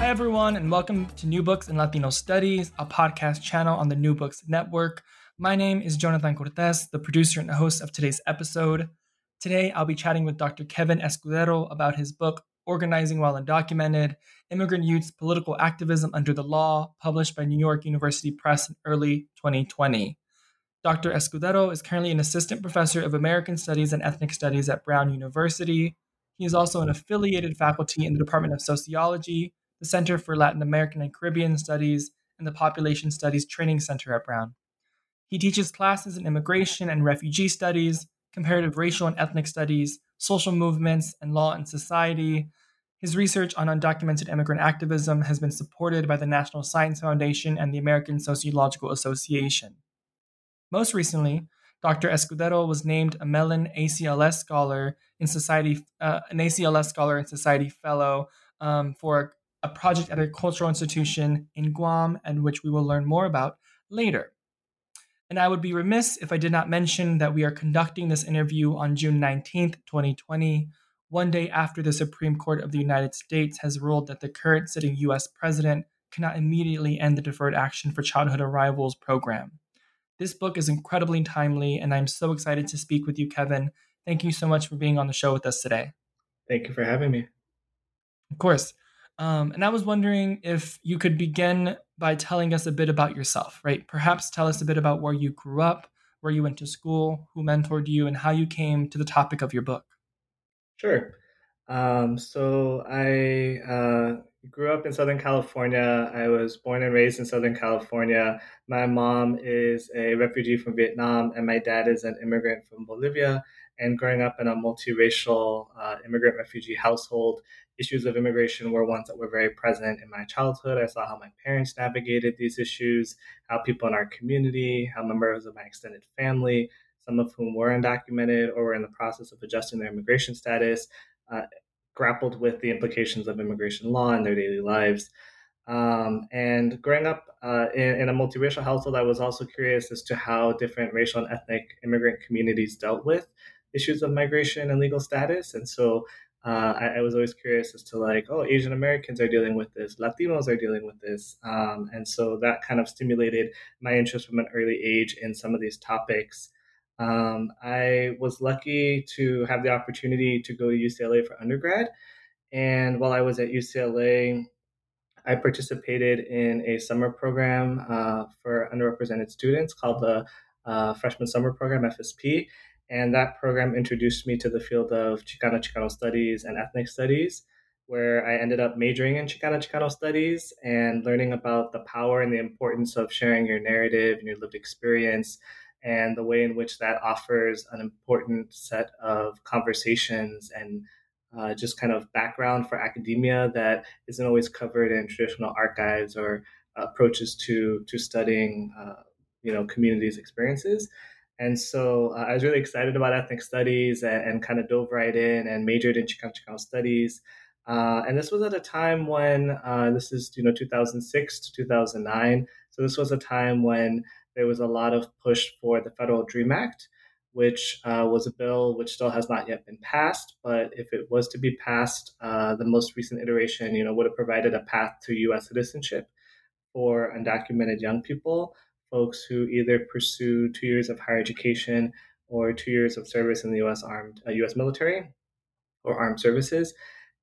Hi, everyone, and welcome to New Books in Latino Studies, a podcast channel on the New Books Network. My name is Jonathan Cortez, the producer and host of today's episode. Today, I'll be chatting with Dr. Kevin Escudero about his book, Organizing While Undocumented Immigrant Youth's Political Activism Under the Law, published by New York University Press in early 2020. Dr. Escudero is currently an assistant professor of American Studies and Ethnic Studies at Brown University. He is also an affiliated faculty in the Department of Sociology the Center for Latin American and Caribbean Studies, and the Population Studies Training Center at Brown. He teaches classes in immigration and refugee studies, comparative racial and ethnic studies, social movements, and law and society. His research on undocumented immigrant activism has been supported by the National Science Foundation and the American Sociological Association. Most recently, Dr. Escudero was named a Mellon ACLS Scholar in Society, uh, an ACLS Scholar and Society Fellow um, for a project at a cultural institution in Guam, and which we will learn more about later. And I would be remiss if I did not mention that we are conducting this interview on June 19th, 2020, one day after the Supreme Court of the United States has ruled that the current sitting US president cannot immediately end the Deferred Action for Childhood Arrivals program. This book is incredibly timely, and I'm so excited to speak with you, Kevin. Thank you so much for being on the show with us today. Thank you for having me. Of course. Um, and I was wondering if you could begin by telling us a bit about yourself, right? Perhaps tell us a bit about where you grew up, where you went to school, who mentored you, and how you came to the topic of your book. Sure. Um, so I uh, grew up in Southern California. I was born and raised in Southern California. My mom is a refugee from Vietnam, and my dad is an immigrant from Bolivia. And growing up in a multiracial uh, immigrant refugee household, issues of immigration were ones that were very present in my childhood. I saw how my parents navigated these issues, how people in our community, how members of my extended family, some of whom were undocumented or were in the process of adjusting their immigration status, uh, grappled with the implications of immigration law in their daily lives. Um, and growing up uh, in, in, a multiracial household, I was also curious as to how different racial and ethnic immigrant communities dealt with issues of migration and legal status. And so uh, I, I, was always curious as to like, oh, Asian Americans are dealing with this, Latinos are dealing with this, um, and so that kind of stimulated my interest from an early age in some of these topics. Um, I was lucky to have the opportunity to go to UCLA for undergrad, and while I was at UCLA, I participated in a summer program uh, for underrepresented students called the uh, Freshman Summer Program (FSP), and that program introduced me to the field of Chicano Chicano studies and ethnic studies, where I ended up majoring in Chicano Chicano studies and learning about the power and the importance of sharing your narrative and your lived experience, and the way in which that offers an important set of conversations and uh, just kind of background for academia that isn't always covered in traditional archives or approaches to to studying, uh, you know, communities' experiences. And so uh, I was really excited about ethnic studies and, and, kind of dove right in and majored in Chicano Chicano studies. Uh, and this was at a time when uh, this is you know 2006 to 2009. So this was a time when there was a lot of push for the Federal Dream Act, which uh, was a bill which still has not yet been passed. But if it was to be passed, uh, the most recent iteration, you know, would have provided a path to U.S. citizenship for undocumented young people folks who either pursue two years of higher education or two years of service in the U.S. armed uh, U.S. military or armed services.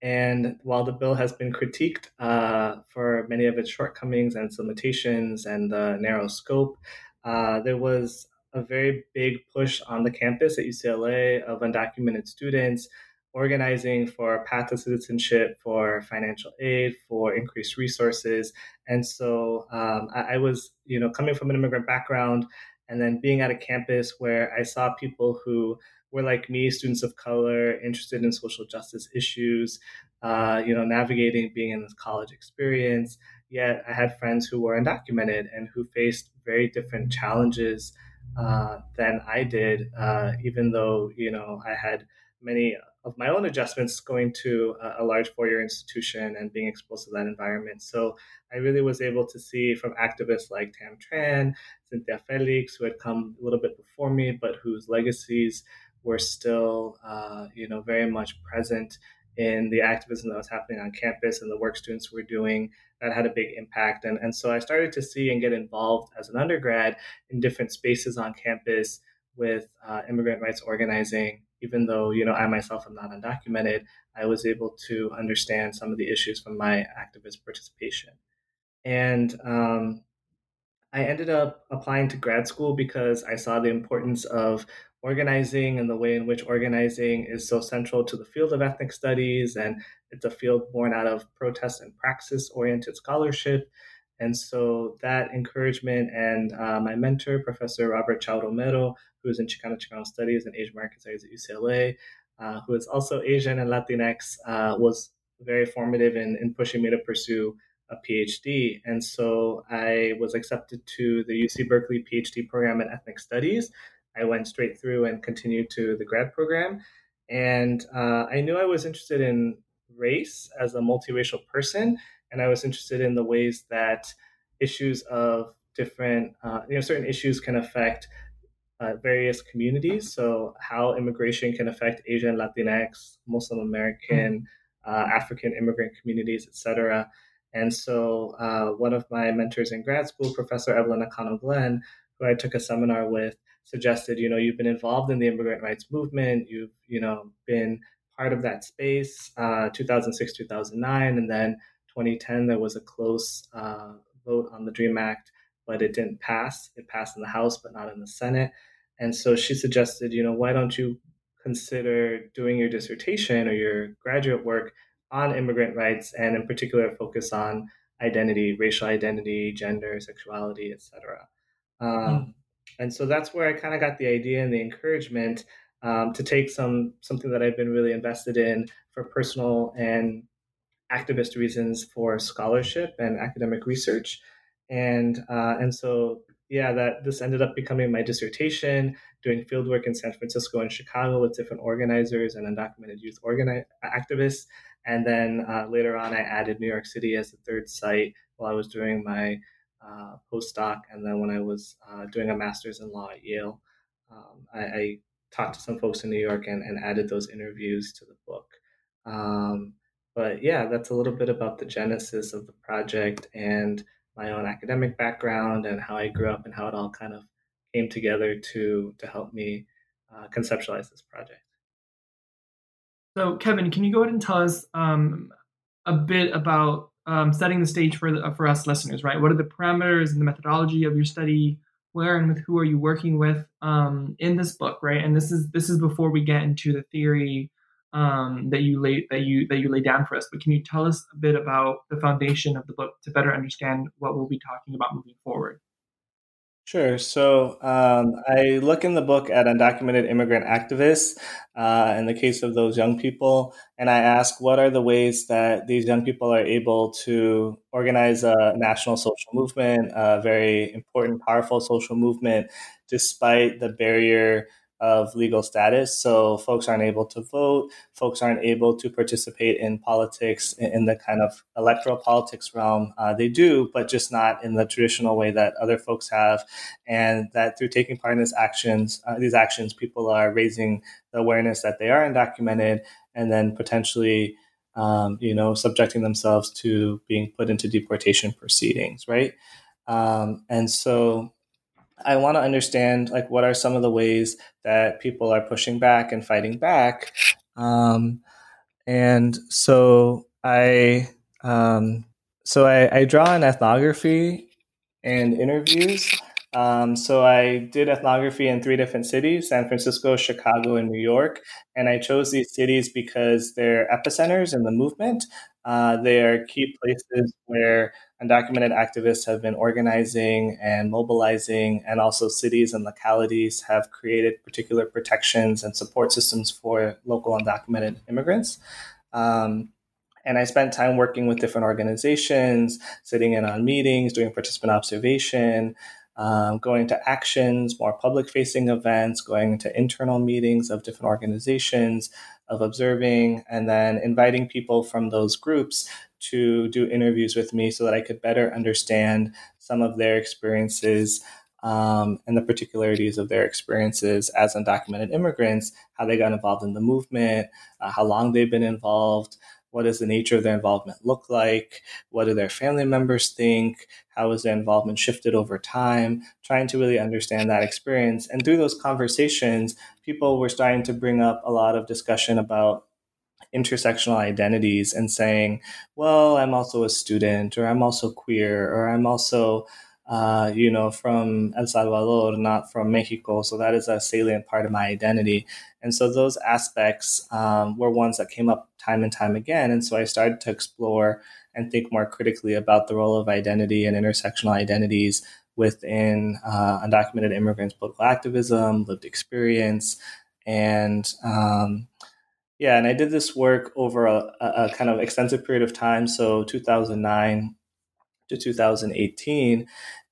And while the bill has been critiqued uh, for many of its shortcomings and its limitations and the narrow scope, uh, there was a very big push on the campus at UCLA of undocumented students organizing for path to citizenship, for financial aid, for increased resources. And so um, I, I, was, you know, coming from an immigrant background and then being at a campus where I saw people who were like me, students of color, interested in social justice issues, uh, you know, navigating being in this college experience. Yet I had friends who were undocumented and who faced very different challenges uh, than I did, uh, even though, you know, I had many of my own adjustments going to a, a large four-year institution and being exposed to that environment. So I really was able to see from activists like Tam Tran, Cynthia Felix, who had come a little bit before me, but whose legacies were still, uh, you know, very much present in the activism that was happening on campus and the work students were doing that had a big impact. And, and so I started to see and get involved as an undergrad in different spaces on campus with uh, immigrant rights organizing. Even though, you know, I myself am not undocumented, I was able to understand some of the issues from my activist participation. And um, I ended up applying to grad school because I saw the importance of organizing and the way in which organizing is so central to the field of ethnic studies. And it's a field born out of protest and praxis oriented scholarship. And so that encouragement and uh, my mentor, Professor Robert Chao Romero, who is in Chicano Chicano Studies and Asian American Studies at UCLA, uh, who is also Asian and Latinx, uh, was very formative in, in pushing me to pursue a PhD. And so I was accepted to the UC Berkeley PhD program in ethnic studies. I went straight through and continued to the grad program. And uh, I knew I was interested in race as a multiracial person, and I was interested in the ways that issues of different, uh, you know, certain issues can affect uh, various communities. So, how immigration can affect Asian, Latinx, Muslim American, mm-hmm. uh, African immigrant communities, etc. And so, uh, one of my mentors in grad school, Professor Evelyn Nakano Glenn, who I took a seminar with, suggested, you know, you've been involved in the immigrant rights movement, you've, you know, been part of that space, uh, 2006, 2009, and then 2010, there was a close uh, vote on the DREAM Act, but it didn't pass. It passed in the House, but not in the Senate. And so she suggested, you know, why don't you consider doing your dissertation or your graduate work on immigrant rights, and in particular, focus on identity, racial identity, gender, sexuality, etc. Um, mm and so that's where I kind of got the idea and the encouragement um, to take some something that I've been really invested in for personal and activist reasons for scholarship and academic research, and uh, and so yeah, that this ended up becoming my dissertation, doing fieldwork in San Francisco and Chicago with different organizers and undocumented youth organi- activists, and then uh, later on I added New York City as the third site while I was doing my uh, postdoc, and then when I was uh, doing a master's in law at Yale, um, I, I, talked to some folks in New York and, and added those interviews to the book. Um, but yeah, that's a little bit about the genesis of the project and my own academic background and how I grew up and how it all kind of came together to to help me uh, conceptualize this project. So, Kevin, can you go ahead and tell us um, a bit about um, setting the stage for the, for us listeners, right? What are the parameters and the methodology of your study? Where and with who are you working with um, in this book, right? And this is this is before we get into the theory um, that you lay that you that you lay down for us. But can you tell us a bit about the foundation of the book to better understand what we'll be talking about moving forward? Sure. So um, I look in the book at undocumented immigrant activists uh, in the case of those young people, and I ask what are the ways that these young people are able to organize a national social movement, a very important, powerful social movement, despite the barrier of legal status. So folks aren't able to vote, folks aren't able to participate in politics in the kind of electoral politics realm. Uh, they do, but just not in the traditional way that other folks have. And that through taking part in these actions, uh, these actions, people are raising the awareness that they are undocumented, and then potentially. Um, you know, subjecting themselves to being put into deportation proceedings, right? Um, and so I want to understand like what are some of the ways that people are pushing back and fighting back. Um, and so I um, so I, I, draw on ethnography and interviews Um, so I did ethnography in three different cities San Francisco, Chicago, and New York. And I chose these cities because they're epicenters in the movement. Uh, they are key places where undocumented activists have been organizing and mobilizing, and also cities and localities have created particular protections and support systems for local undocumented immigrants. Um, and I spent time working with different organizations, sitting in on meetings, doing participant observation, um, going to actions, more public facing events, going to internal meetings of different organizations, of observing, and then inviting people from those groups to do interviews with me so that I could better understand some of their experiences um, and the particularities of their experiences as undocumented immigrants, how they got involved in the movement, uh, how long they've been involved, what does the nature of their involvement look like? What do their family members think? How has their involvement shifted over time? Trying to really understand that experience. And through those conversations, people were starting to bring up a lot of discussion about intersectional identities and saying, well, I'm also a student, or I'm also queer, or I'm also uh, you know, from El Salvador, not from Mexico. So that is a salient part of my identity. And so those aspects um, were ones that came up time and time again. And so I started to explore and think more critically about the role of identity and intersectional identities within uh, undocumented immigrants' political activism, lived experience, and um, yeah, and I did this work over a, a, kind of extensive period of time. So 2009 to 2018.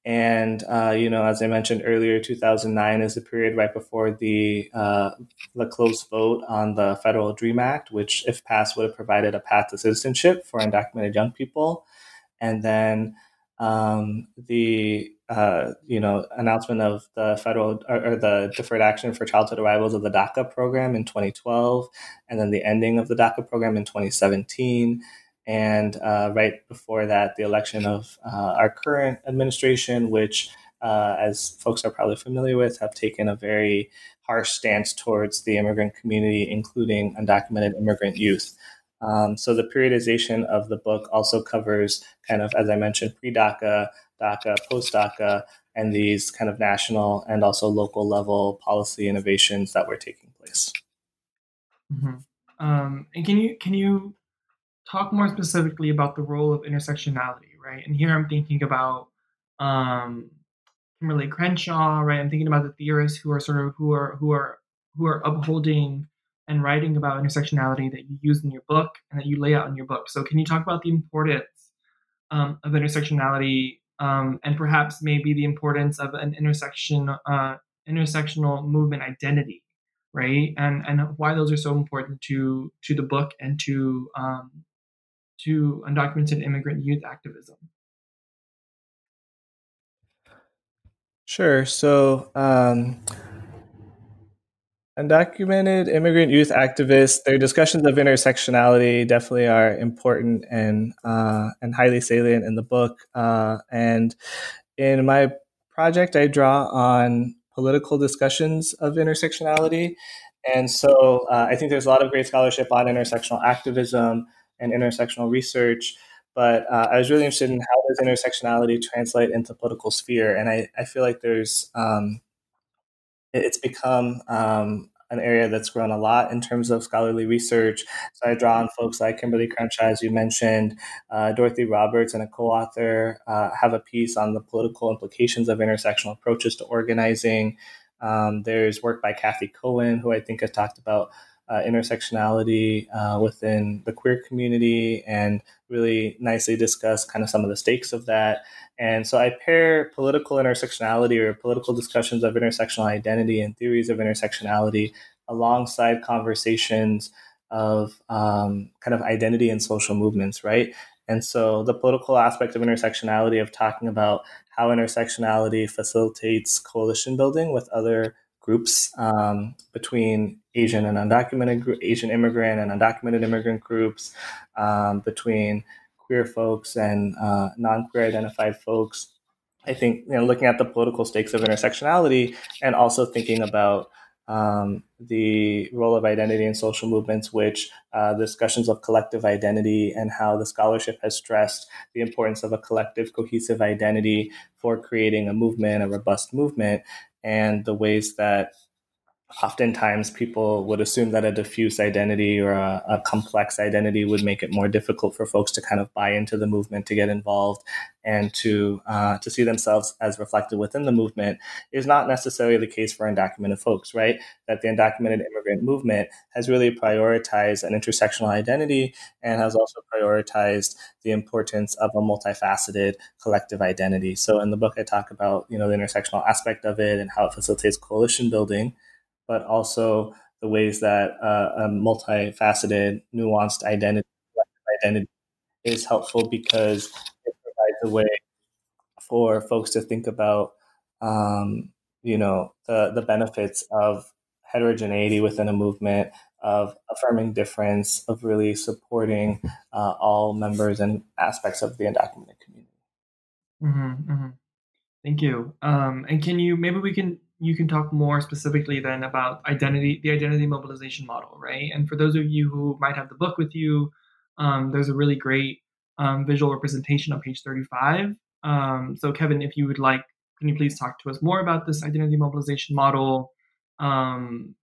And uh, you know, as I mentioned earlier, 2009 is the period right before the uh, the close vote on the Federal Dream Act, which, if passed, would have provided a path to citizenship for undocumented young people. And then um, the uh, you know announcement of the federal or, or, the deferred action for childhood arrivals of the DACA program in 2012, and then the ending of the DACA program in 2017 and uh, right before that, the election of uh, our current administration, which, uh, as folks are probably familiar with, have taken a very harsh stance towards the immigrant community, including undocumented immigrant youth. Um, so the periodization of the book also covers kind of, as I mentioned, pre-DACA, DACA, post-DACA, and these kind of national and also local level policy innovations that were taking place. Mm-hmm. Um, and can you can you talk more specifically about the role of intersectionality, right? And here I'm thinking about um, Kimberlé Crenshaw, right? I'm thinking about the theorists who are sort of who are who are who are upholding and writing about intersectionality that you use in your book and that you lay out in your book. So can you talk about the importance um, of intersectionality um, and perhaps maybe the importance of an intersection uh, intersectional movement identity, right? And and why those are so important to to the book and to um, to undocumented immigrant youth activism? Sure. So, um, undocumented immigrant youth activists, their discussions of intersectionality definitely are important and uh, and highly salient in the book. Uh, and in my project, I draw on political discussions of intersectionality. And so uh, I think there's a lot of great scholarship on intersectional activism and intersectional research. But uh, I was really interested in how does intersectionality translate into political sphere, and I, I feel like there's um, it's become um, an area that's grown a lot in terms of scholarly research. So I draw on folks like Kimberlé Crenshaw, as you mentioned, uh, Dorothy Roberts, and a co-author uh, have a piece on the political implications of intersectional approaches to organizing. Um, there's work by Cathy Cohen, who I think has talked about uh, intersectionality uh, within the queer community and really nicely discuss kind of some of the stakes of that. And so I pair political intersectionality or political discussions of intersectional identity and theories of intersectionality alongside conversations of um, kind of identity and social movements, right? And so the political aspect of intersectionality, of talking about how intersectionality facilitates coalition building with other groups um, between Asian and undocumented Asian immigrant and undocumented immigrant groups, um, between queer folks and uh, non-queer identified folks. I think you know looking at the political stakes of intersectionality and also thinking about um, the role of identity in social movements, which uh, discussions of collective identity and how the scholarship has stressed the importance of a collective, cohesive identity for creating a movement, a robust movement, and the ways that oftentimes people would assume that a diffuse identity or a, a, complex identity would make it more difficult for folks to kind of buy into the movement to get involved and to uh, to see themselves as reflected within the movement is not necessarily the case for undocumented folks right? That the undocumented immigrant movement has really prioritized an intersectional identity and has also prioritized the importance of a multifaceted collective identity. So in the book i talk about you know the intersectional aspect of it and how it facilitates coalition building but also the ways that uh, a multifaceted, nuanced identity, identity is helpful because it provides a way for folks to think about, um, you know, the, the benefits of heterogeneity within a movement, of affirming difference, of really supporting uh, all members and aspects of the undocumented community. Mm-hmm, mm-hmm. Thank you. Um, and can you maybe we can you can talk more specifically then about identity, the identity mobilization model, right? And for those of you who might have the book with you, um, there's a really great um, visual representation on page 35. Um, so, Kevin, if you would like, can you please talk to us more about this identity mobilization model? Um,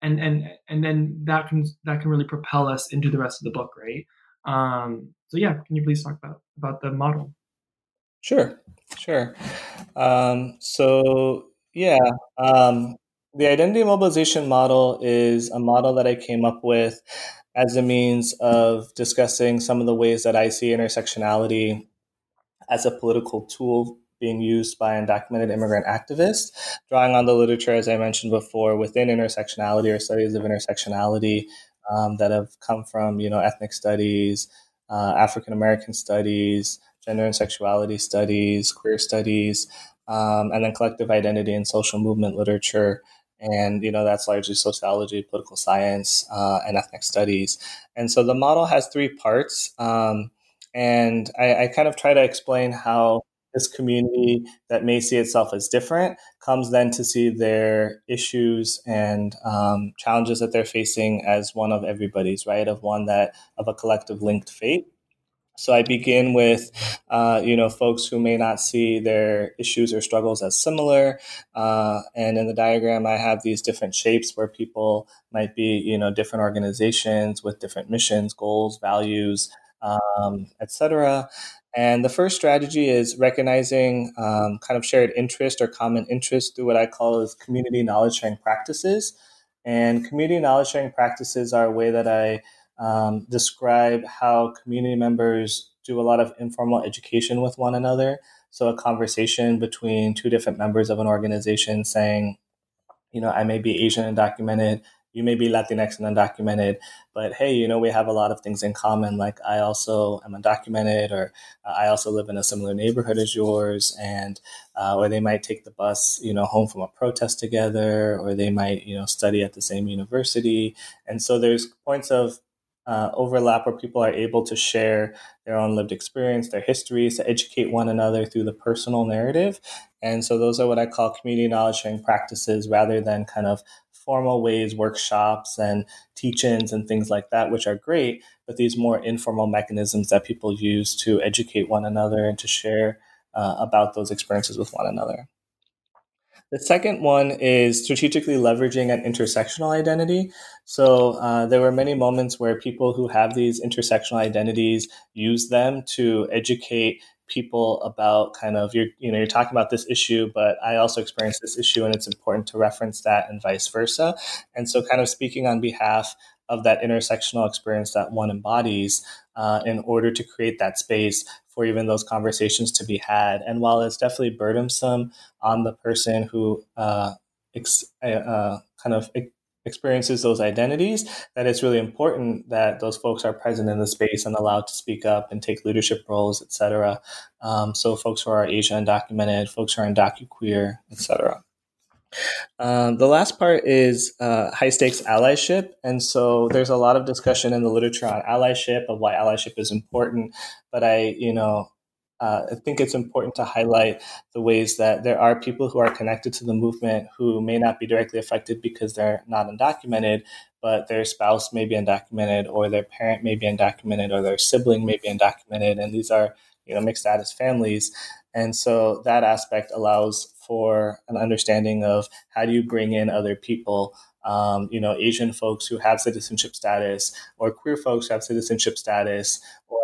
and and and then that can that can really propel us into the rest of the book, right? Um, so, yeah, can you please talk about about the model? Sure, sure. Um, so yeah. Um, the identity mobilization model is a model that I came up with as a means of discussing some of the ways that I see intersectionality as a political tool being used by undocumented immigrant activists, drawing on the literature, as I mentioned before, within intersectionality or studies of intersectionality um, that have come from, you know, ethnic studies, uh, African American studies, gender and sexuality studies, queer studies, um, and then collective identity and social movement literature. And, you know, that's largely sociology, political science, uh, and ethnic studies. And so the model has three parts. Um, and I, I kind of try to explain how this community that may see itself as different comes then to see their issues and um, challenges that they're facing as one of everybody's, right? Of one that, of a collective linked fate. So I begin with, uh, you know, folks who may not see their issues or struggles as similar. Uh, and in the diagram, I have these different shapes where people might be, you know, different organizations with different missions, goals, values, um, etc. And the first strategy is recognizing um, kind of shared interest or common interest through what I call as community knowledge sharing practices. And community knowledge sharing practices are a way that I um, describe how community members do a lot of informal education with one another. So, a conversation between two different members of an organization saying, you know, I may be Asian undocumented, you may be Latinx and undocumented, but hey, you know, we have a lot of things in common. Like, I also am undocumented, or uh, I also live in a similar neighborhood as yours, and uh, or they might take the bus, you know, home from a protest together, or they might, you know, study at the same university. And so, there's points of uh, overlap where people are able to share their own lived experience, their histories, to educate one another through the personal narrative. And so those are what I call community knowledge sharing practices rather than kind of formal ways, workshops and teach ins and things like that, which are great, but these more informal mechanisms that people use to educate one another and to share uh, about those experiences with one another. The second one is strategically leveraging an intersectional identity. So uh, there were many moments where people who have these intersectional identities use them to educate people about kind of you know you're talking about this issue but i also experienced this issue and it's important to reference that and vice versa and so kind of speaking on behalf of that intersectional experience that one embodies uh, in order to create that space for even those conversations to be had. And while it's definitely burdensome on the person who uh, ex- uh, uh kind of experiences those identities, that it's really important that those folks are present in the space and allowed to speak up and take leadership roles, et cetera. Um, so folks who are Asian undocumented, folks who are undocuqueer, et cetera. Um, the last part is uh, high stakes allyship. And so there's a lot of discussion in the literature on allyship, of why allyship is important. But I, you know, uh, I think it's important to highlight the ways that there are people who are connected to the movement who may not be directly affected because they're not undocumented, but their spouse may be undocumented, or their parent may be undocumented, or their sibling may be undocumented, and these are you know mixed status families, and so that aspect allows for an understanding of how do you bring in other people um, you know, Asian folks who have citizenship status, or queer folks who have citizenship status, or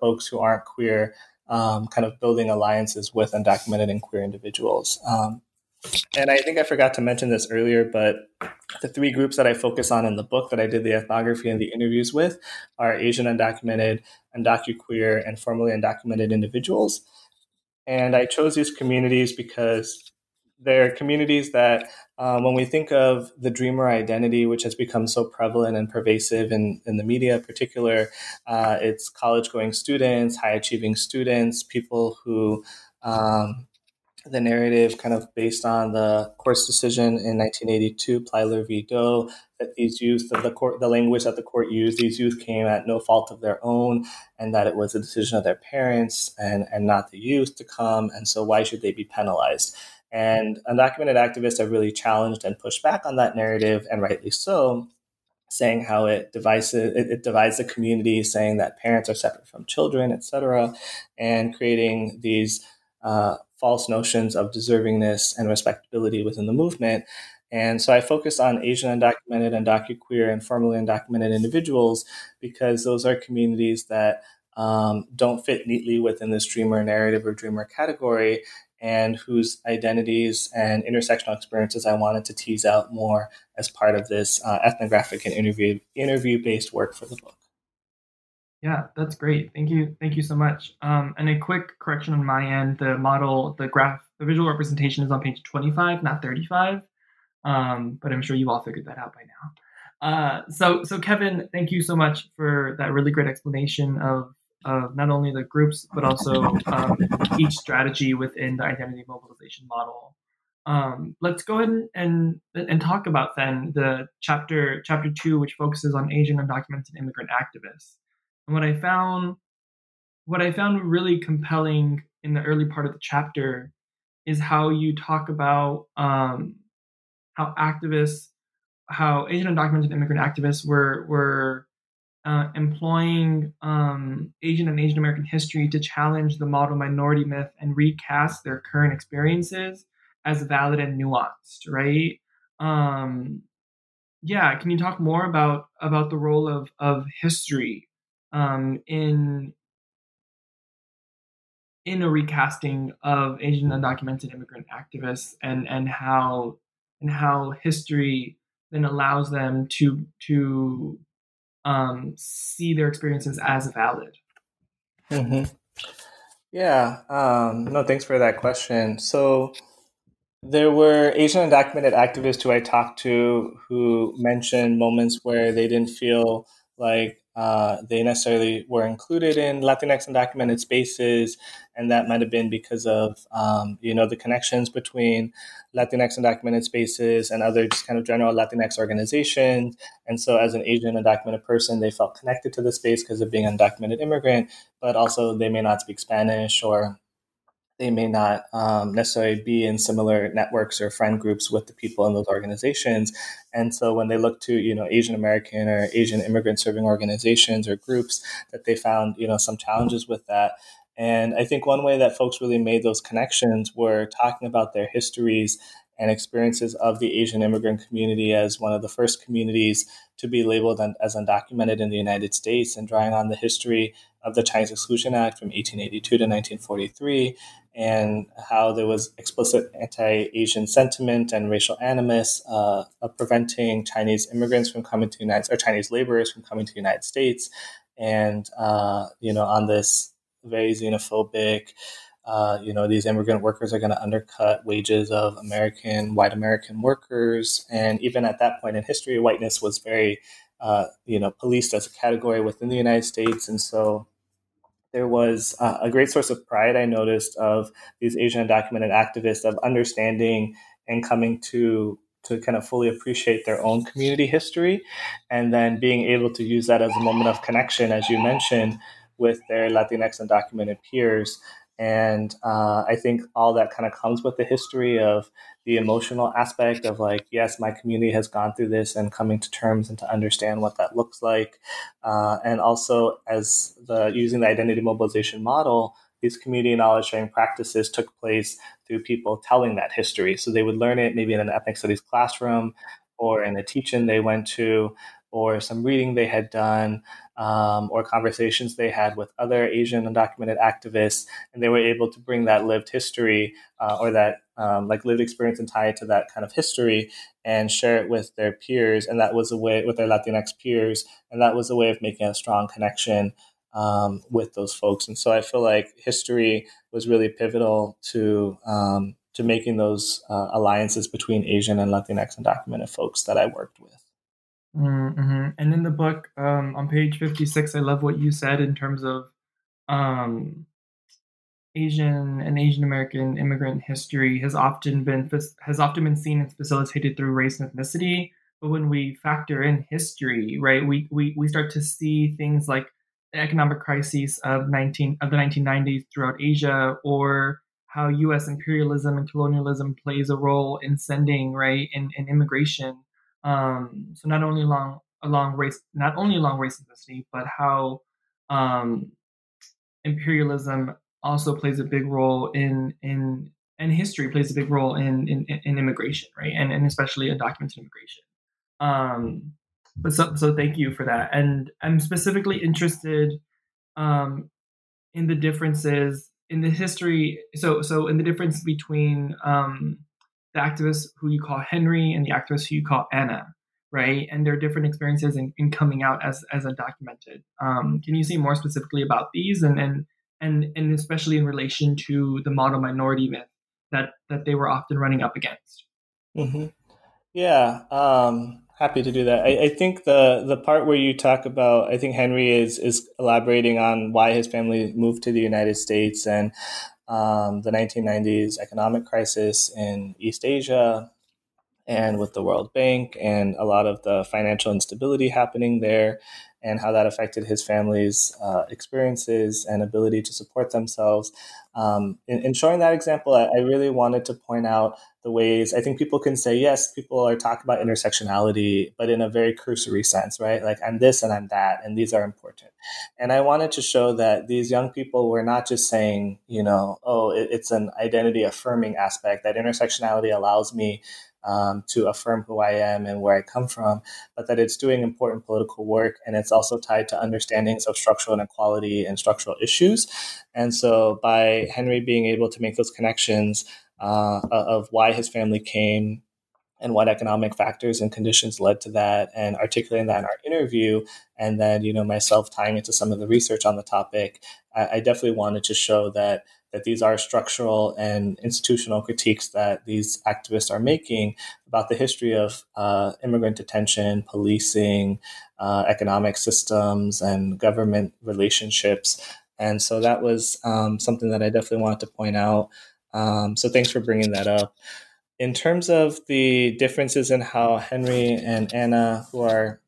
folks who aren't queer, um, kind of building alliances with undocumented and queer individuals. Um, and I think I forgot to mention this earlier, but the three groups that I focus on in the book that I did the ethnography and the interviews with are Asian undocumented, undocuqueer, and formerly undocumented individuals. And I chose these communities because they're communities that um, when we think of the dreamer identity, which has become so prevalent and pervasive in, in the media in particular, uh, it's college going students, high achieving students, people who um, the narrative kind of based on the court's decision in 1982, Plyler v. Doe, that these youth, the, the court, the language that the court used, these youth came at no fault of their own, and that it was a decision of their parents and, and not the youth to come, and so why should they be penalized? And undocumented activists have really challenged and pushed back on that narrative, and rightly so, saying how it divides it, it divides the community, saying that parents are separate from children, et cetera, and creating these uh, false notions of deservingness and respectability within the movement. And so I focus on Asian undocumented, undocuqueer, and formerly undocumented individuals because those are communities that um, don't fit neatly within this dreamer narrative or dreamer category and whose identities and intersectional experiences I wanted to tease out more as part of this uh, ethnographic and interview interview based work for the book. Yeah, that's great. Thank you. Thank you so much. Um, and a quick correction on my end: the model, the graph, the visual representation is on page twenty-five, not thirty-five. Um, but I'm sure you all figured that out by now. Uh, so, so Kevin, thank you so much for that really great explanation of of not only the groups but also um, each strategy within the identity mobilization model. Um, let's go ahead and, and, and talk about then the chapter chapter two, which focuses on Asian undocumented immigrant activists. And what I found what I found really compelling in the early part of the chapter is how you talk about um, how activists, how Asian undocumented immigrant activists were were uh, employing um, Asian and Asian American history to challenge the model minority myth and recast their current experiences as valid and nuanced, right? Um, yeah, can you talk more about about the role of of history um, in in a recasting of Asian undocumented immigrant activists and and how and how history then allows them to to um, see their experiences as valid. Mm-hmm. Yeah. Um, no, thanks for that question. So there were Asian undocumented activists who I talked to who mentioned moments where they didn't feel like uh, they necessarily were included in Latinx undocumented spaces, and that might have been because of um, you know the connections between Latinx undocumented spaces and other just kind of general Latinx organizations. And so, as an Asian undocumented person, they felt connected to the space because of being undocumented immigrant, but also they may not speak Spanish or they may not um, necessarily be in similar networks or friend groups with the people in those organizations. And so when they look to, you know, Asian American or Asian immigrant serving organizations or groups, that they found, you know, some challenges with that. And I think one way that folks really made those connections were talking about their histories and experiences of the Asian immigrant community as one of the first communities to be labeled as undocumented in the United States and drawing on the history of the Chinese Exclusion Act from 1882 to 1943 and how there was explicit anti-Asian sentiment and racial animus uh, of preventing Chinese immigrants from coming to the United or Chinese laborers from coming to the United States, and uh, you know on this very xenophobic. Uh, you know, these immigrant workers are going to undercut wages of American, white American workers. And even at that point in history, whiteness was very, uh, you know, policed as a category within the United States. And so there was uh, a great source of pride I noticed of these Asian undocumented activists of understanding and coming to to kind of fully appreciate their own community history and then being able to use that as a moment of connection as you mentioned with their Latinx undocumented peers. And uh, I think all that kind of comes with the history of the emotional aspect of like, yes, my community has gone through this and coming to terms and to understand what that looks like. Uh, and also as the using the identity mobilization model, these community knowledge sharing practices took place through people telling that history. So they would learn it maybe in an ethnic studies classroom or in a teaching they went to or some reading they had done um, or conversations they had with other Asian undocumented activists, and they were able to bring that lived history uh, or that um, like lived experience and tie it to that kind of history and share it with their peers, and that was a way with their Latinx peers, and that was a way of making a strong connection um, with those folks. And so I feel like history was really pivotal to um, to making those uh, alliances between Asian and Latinx undocumented folks that I worked with. Mm-hmm. And in the book, um, on page 56, I love what you said in terms of um, Asian and Asian American immigrant history has often been has often been seen and facilitated through race and ethnicity. But when we factor in history, right, we we, we start to see things like the economic crises of 19 of the 1990s throughout Asia, or how U.S. imperialism and colonialism plays a role in sending right in, in immigration um, so not only along along race, not only along race ethnicity, but how um, imperialism also plays a big role in in and history plays a big role in in, in immigration, right? And and especially undocumented immigration. Um, but so so thank you for that. And I'm specifically interested um, in the differences in the history. So so in the difference between um, the activists who you call Henry and the activist who you call Anna, right? And their different experiences in, in coming out as as undocumented. Um, can you say more specifically about these and and and and especially in relation to the model minority myth that that they were often running up against? Mm-hmm. Yeah, um, happy to do that. I, I, think the the part where you talk about, I think Henry is is elaborating on why his family moved to the United States and um, the 1990s economic crisis in East Asia and with the World Bank and a lot of the financial instability happening there and how that affected his family's uh, experiences and ability to support themselves. Um, in, in, showing that example, I, I, really wanted to point out the ways I think people can say, yes, people are talking about intersectionality, but in a very cursory sense, right? Like I'm this and I'm that, and these are important. And I wanted to show that these young people were not just saying, you know, oh, it, it's an identity affirming aspect, that intersectionality allows me um, to affirm who I am and where I come from, but that it's doing important political work and it's also tied to understandings of structural inequality and structural issues. And so, by Henry being able to make those connections uh, of why his family came and what economic factors and conditions led to that and articulating that in our interview and then you know myself tying into some of the research on the topic I, I definitely wanted to show that that these are structural and institutional critiques that these activists are making about the history of uh, immigrant detention, policing, uh, economic systems, and government relationships. And so that was um, something that I definitely wanted to point out. Um, so thanks for bringing that up. In terms of the differences in how Henry and Anna, who are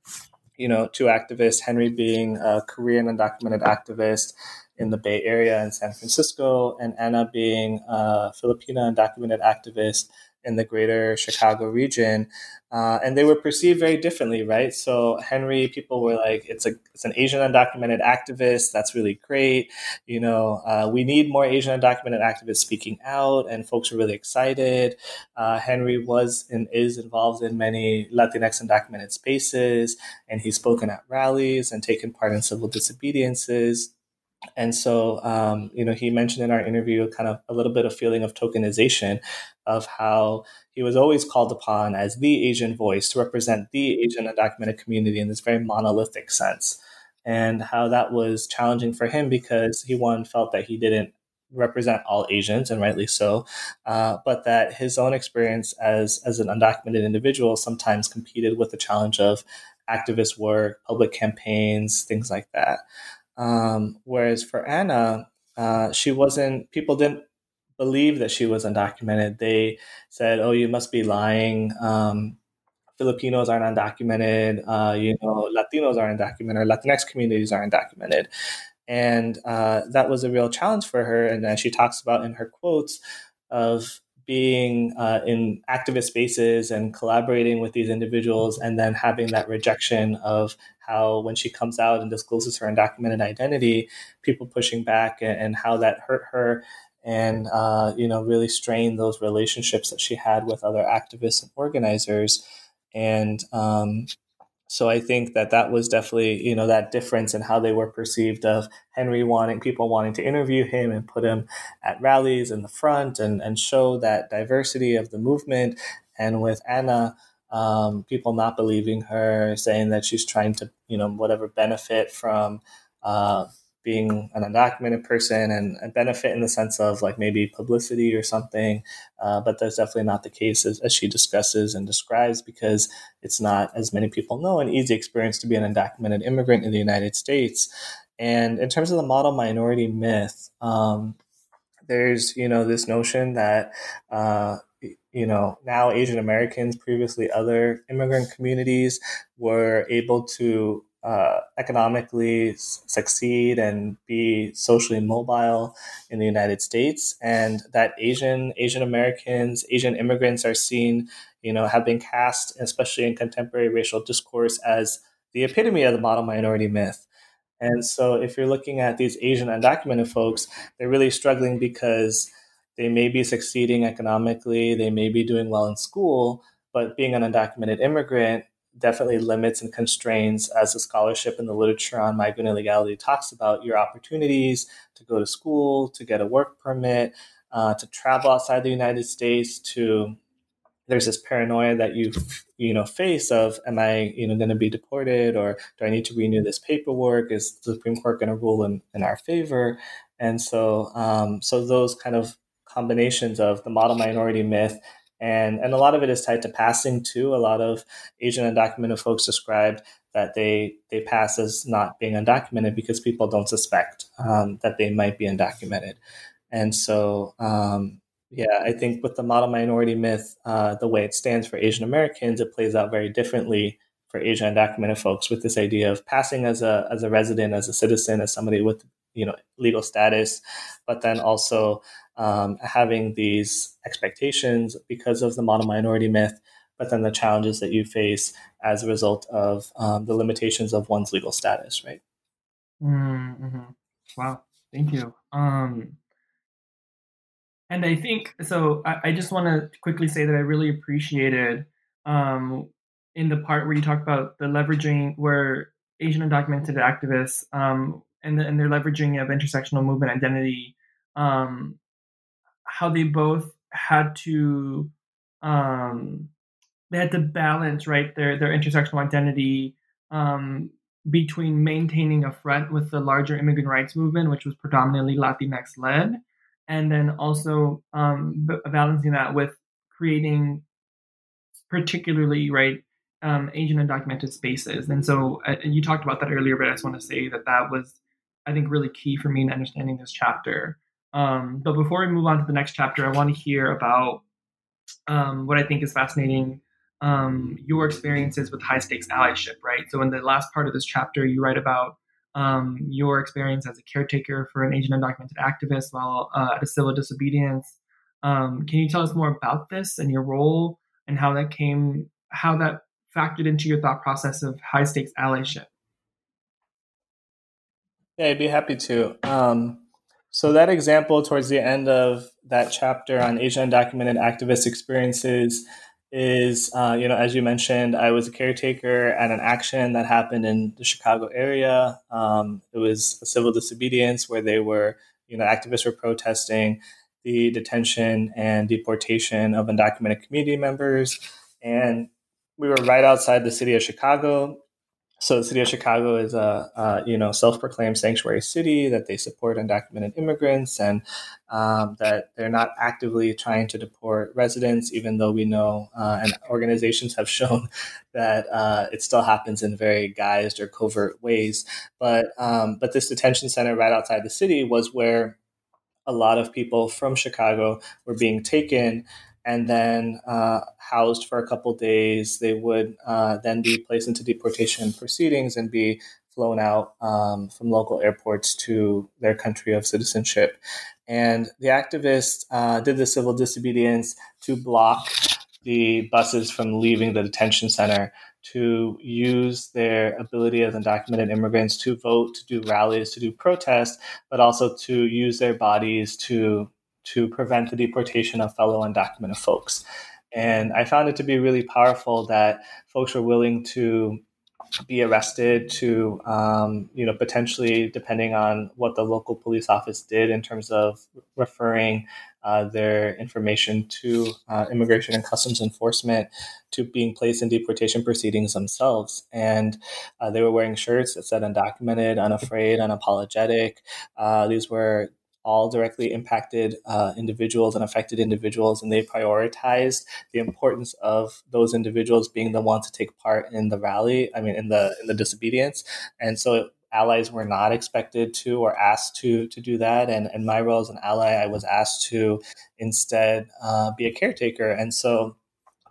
you know, two activists, Henry being a Korean undocumented activist, in the Bay Area in San Francisco, and Anna being a Filipina undocumented activist in the greater Chicago region. Uh, and they were perceived very differently, right? So Henry, people were like, "It's a it's an Asian undocumented activist. That's really great. You know, uh, we need more Asian undocumented activists speaking out." And folks were really excited. Uh, Henry was and is involved in many Latinx undocumented spaces, and he's spoken at rallies and taken part in civil disobediences and so, um, you know, he mentioned in our interview kind of a little bit of feeling of tokenization of how he was always called upon as the Asian voice to represent the Asian undocumented community in this very monolithic sense. And how that was challenging for him because he, one, felt that he didn't represent all Asians, and rightly so, uh, but that his own experience as, as an undocumented individual sometimes competed with the challenge of activist work, public campaigns, things like that. Um, whereas for Anna, uh, she wasn't, people didn't believe that she was undocumented. They said, oh, you must be lying. Um, Filipinos aren't undocumented. Uh, you know, Latinos aren't undocumented. Latinx communities aren't undocumented. And uh, that was a real challenge for her. And as she talks about in her quotes of being uh, in activist spaces and collaborating with these individuals, and then having that rejection of how, when she comes out and discloses her undocumented identity, people pushing back and, and how that hurt her and uh, you know really strained those relationships that she had with other activists and organizers. And um, so I think that that was definitely, you know, that difference in how they were perceived of Henry wanting people wanting to interview him and put him at rallies in the front and, and show that diversity of the movement. And with Anna, um, people not believing her, saying that she's trying to, you know, whatever benefit from uh, being an undocumented person and, a benefit in the sense of like maybe publicity or something. Uh, but that's definitely not the case as, as, she discusses and describes because it's not, as many people know, an easy experience to be an undocumented immigrant in the United States. And in terms of the model minority myth, um, there's you know this notion that uh, you know now Asian Americans, previously other immigrant communities, were able to uh, economically succeed and be socially mobile in the United States, and that Asian Asian Americans, Asian immigrants are seen, you know, have been cast, especially in contemporary racial discourse, as the epitome of the model minority myth. And so, if you're looking at these Asian undocumented folks, they're really struggling because they may be succeeding economically, they may be doing well in school, but being an undocumented immigrant definitely limits and constrains, as the scholarship and the literature on migrant illegality talks about, your opportunities to go to school, to get a work permit, uh, to travel outside the United States, to there's this paranoia that you you know face of am I you know going to be deported or do I need to renew this paperwork? Is the Supreme Court going to rule in, in our favor? And so um, so those kind of combinations of the model minority myth and and a lot of it is tied to passing too. A lot of Asian undocumented folks described that they they pass as not being undocumented because people don't suspect um, that they might be undocumented, and so. Um, yeah, I think with the model minority myth, uh, the way it stands for Asian Americans, it plays out very differently for Asian undocumented folks with this idea of passing as a as a resident, as a citizen, as somebody with you know legal status, but then also um, having these expectations because of the model minority myth, but then the challenges that you face as a result of um, the limitations of one's legal status, right? Mm-hmm. Wow, thank you. Um, and I think so. I, I just want to quickly say that I really appreciated um, in the part where you talk about the leveraging where Asian undocumented activists um, and, the, and their leveraging of intersectional movement identity um, how they both had to um, they had to balance right their their intersectional identity um, between maintaining a front with the larger immigrant rights movement, which was predominantly Latinx led, and then also um, b- balancing that with creating particularly right um, Asian undocumented spaces. And so uh, you talked about that earlier, but I just want to say that that was I think really key for me in understanding this chapter. Um, but before we move on to the next chapter, I want to hear about um, what I think is fascinating um, your experiences with high stakes allyship, right? So, in the last part of this chapter, you write about um, your experience as a caretaker for an Asian undocumented activist while uh, at a civil disobedience. Um, can you tell us more about this and your role and how that came, how that factored into your thought process of high stakes allyship? Yeah, I'd be happy to. Um, so that example towards the end of that chapter on Asian undocumented activist experiences is, uh, you know, as you mentioned, I was a caretaker at an action that happened in the Chicago area. Um, it was a civil disobedience where they were, you know, activists were protesting the detention and deportation of undocumented community members. And we were right outside the city of Chicago so the city of Chicago is a, a you know self-proclaimed sanctuary city that they support undocumented immigrants and um, that they're not actively trying to deport residents, even though we know uh, and organizations have shown that uh, it still happens in very guised or covert ways. But um, but this detention center right outside the city was where a lot of people from Chicago were being taken and then uh, housed for a couple days. They would uh, then be placed into deportation proceedings and be flown out um, from local airports to their country of citizenship. And the activists uh, did the civil disobedience to block the buses from leaving the detention center to use their ability as undocumented immigrants to vote, to do rallies, to do protests, but also to use their bodies to to prevent the deportation of fellow undocumented folks. And I found it to be really powerful that folks were willing to be arrested to um, you know potentially depending on what the local police office did in terms of referring uh, their information to uh, immigration and customs enforcement to being placed in deportation proceedings themselves and uh, they were wearing shirts that said undocumented unafraid unapologetic uh, these were all directly impacted uh, individuals and affected individuals, and they prioritized the importance of those individuals being the ones to take part in the rally. I mean, in the in the disobedience, and so allies were not expected to or asked to to do that. And in my role as an ally, I was asked to instead uh, be a caretaker, and so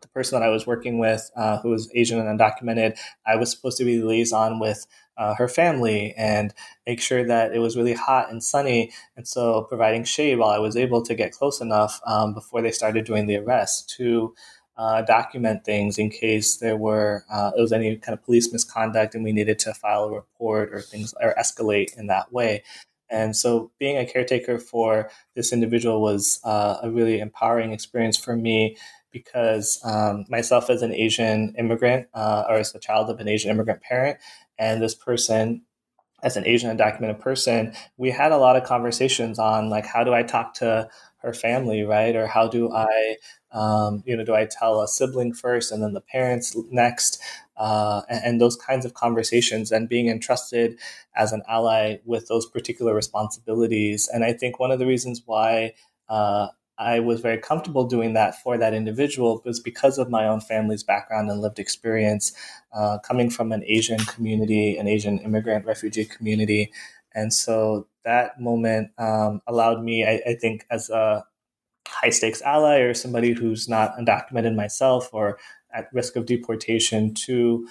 the person that I was working with, uh, who was Asian and undocumented, I was supposed to be liaison with uh, her family and make sure that it was really hot and sunny. And so providing shade while I was able to get close enough um, before they started doing the arrest to uh, document things in case there were uh, it was any kind of police misconduct and we needed to file a report or things or escalate in that way. And so being a caretaker for this individual was uh, a really empowering experience for me because um, myself as an Asian immigrant uh, or as a child of an Asian immigrant parent, and this person as an Asian undocumented person, we had a lot of conversations on like how do I talk to her family, right? Or how do I, um, you know, do I tell a sibling first and then the parents next? Uh, and, and, those kinds of conversations and being entrusted as an ally with those particular responsibilities. And I think one of the reasons why uh, I was very comfortable doing that for that individual was because of my own family's background and lived experience, uh, coming from an Asian community, an Asian immigrant refugee community. And so that moment um, allowed me, I, I, think, as a high stakes ally or somebody who's not undocumented myself or at risk of deportation, to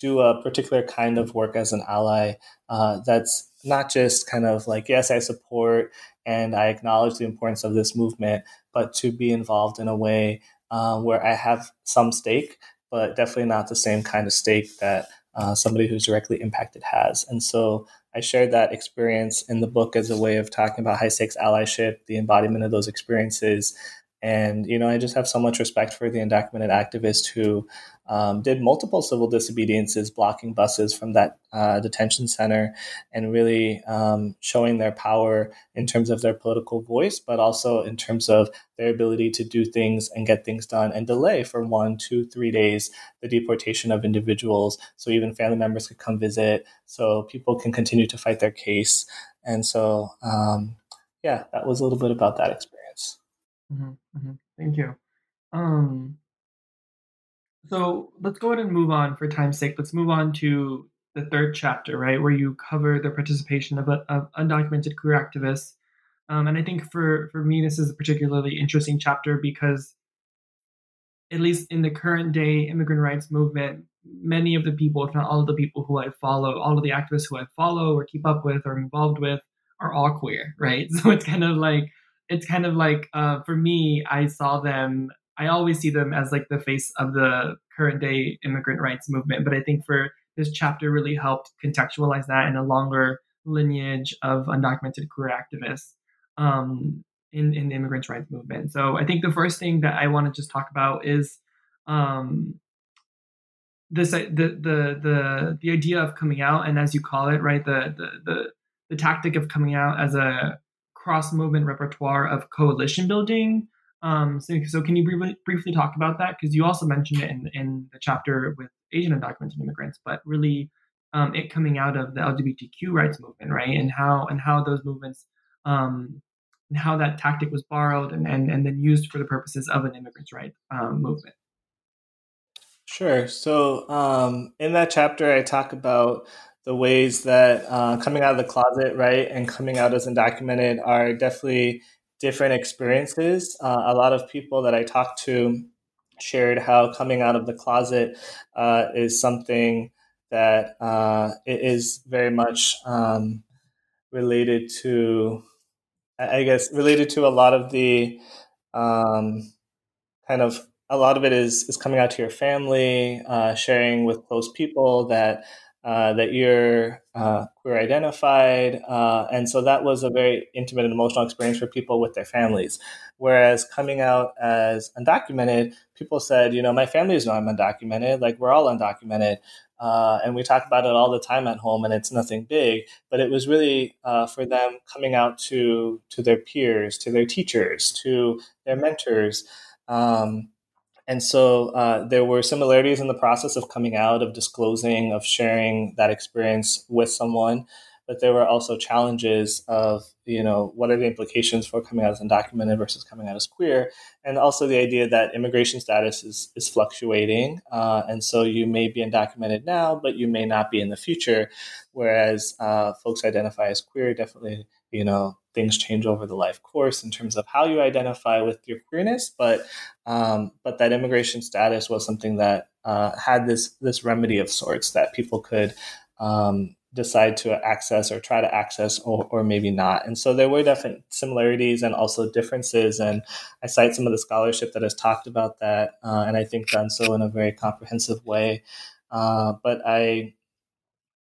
do a particular kind of work as an ally uh, that's not just kind of like, yes, I support and I acknowledge the importance of this movement, but to be involved in a way uh, where I have some stake, but definitely not the same kind of stake that uh, somebody who's directly impacted has. And so I shared that experience in the book as a way of talking about high stakes allyship, the embodiment of those experiences, and, you know, I just have so much respect for the undocumented activist who um, did multiple civil disobediences, blocking buses from that uh, detention center and really um, showing their power in terms of their political voice, but also in terms of their ability to do things and get things done and delay for one, two, three days the deportation of individuals so even family members could come visit, so people can continue to fight their case. And so, um, yeah, that was a little bit about that experience. Mm-hmm, mm-hmm. Thank you. Um, so let's go ahead and move on for time's sake. Let's move on to the third chapter, right, where you cover the participation of, of undocumented queer activists. Um, and I think for for me, this is a particularly interesting chapter because, at least in the current day immigrant rights movement, many of the people, if not all of the people who I follow, all of the activists who I follow or keep up with or involved with, are all queer, right? So it's kind of like it's kind of like uh, for me, I saw them. I always see them as like the face of the current day immigrant rights movement. But I think for this chapter really helped contextualize that in a longer lineage of undocumented queer activists um, in in the immigrant rights movement. So I think the first thing that I want to just talk about is um, this the the the the idea of coming out and as you call it right the the the, the tactic of coming out as a cross movement repertoire of coalition building. Um, so, so can you briefly, briefly talk about that? Because you also mentioned it in, in the chapter with Asian undocumented immigrants, but really um, it coming out of the LGBTQ rights movement, right? And how and how those movements um, and how that tactic was borrowed and, and, and then used for the purposes of an immigrants' right um, movement. Sure. So um, in that chapter, I talk about the ways that uh, coming out of the closet, right, and coming out as undocumented are definitely different experiences. Uh, a lot of people that I talked to shared how coming out of the closet uh, is something that uh, is very much um, related to, I guess, related to a lot of the um, kind of a lot of it is is coming out to your family, uh, sharing with close people that uh, that you're uh, queer identified, uh, and so that was a very intimate and emotional experience for people with their families. Whereas coming out as undocumented, people said, you know, my family know I'm undocumented. Like we're all undocumented. Uh, and we talk about it all the time at home, and it's nothing big. But it was really uh, for them coming out to to their peers, to their teachers, to their mentors, um, and so uh, there were similarities in the process of coming out, of disclosing, of sharing that experience with someone but there were also challenges of you know what are the implications for coming out as undocumented versus coming out as queer? And also the idea that immigration status is, is fluctuating uh, and so you may be undocumented now but you may not be in the future. Whereas uh, folks identify as queer definitely you know things change over the life course in terms of how you identify with your queerness but um, but that immigration status was something that uh, had this this remedy of sorts that people could um, decide to access or try to access or, or maybe not. And so there were definite similarities and also differences. And I cite some of the scholarship that has talked about that, uh, and I think done so in a very comprehensive way. Uh, but I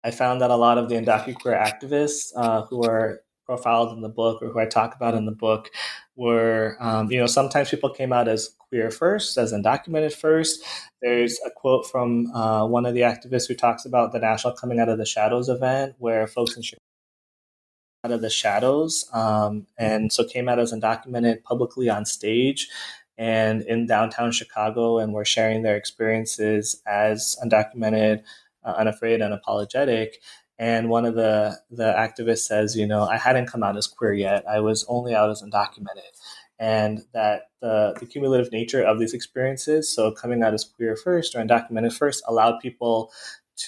I found that a lot of the queer activists uh, who are profiled in the book or who I talk about in the book were, um, you know, sometimes people came out as queer first, as undocumented first. There's a quote from uh, one of the activists who talks about the National Coming Out of the Shadows event, where folks in Chicago out of the shadows um, and so came out as undocumented publicly on stage and in downtown Chicago and were sharing their experiences as undocumented, uh, unafraid, and apologetic. And one of the the activists says, you know, I hadn't come out as queer yet. I was only out as undocumented. And that the, the cumulative nature of these experiences, so coming out as queer first or undocumented first, allowed people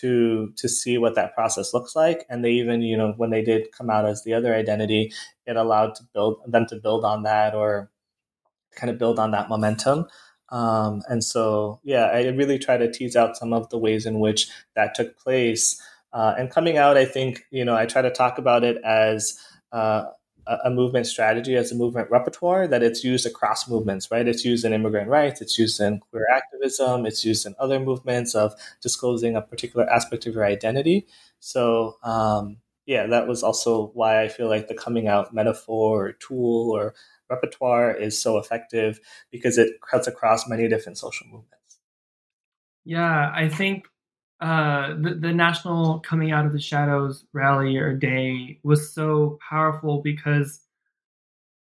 to to see what that process looks like. And they even you know when they did come out as the other identity it allowed to build them to build on that or kind of build on that momentum. Um, and so yeah i really try to tease out some of the ways in which that took place uh, and coming out i think you know i try to talk about it as uh, a movement strategy as a movement repertoire that it's used across movements, right? It's used in immigrant rights, it's used in queer activism, it's used in other movements of disclosing a particular aspect of your identity. So, um, yeah, that was also why I feel like the coming out metaphor or tool or repertoire is so effective because it cuts across many different social movements. Yeah, I think uh, the, the national coming out of the shadows rally or day was so powerful because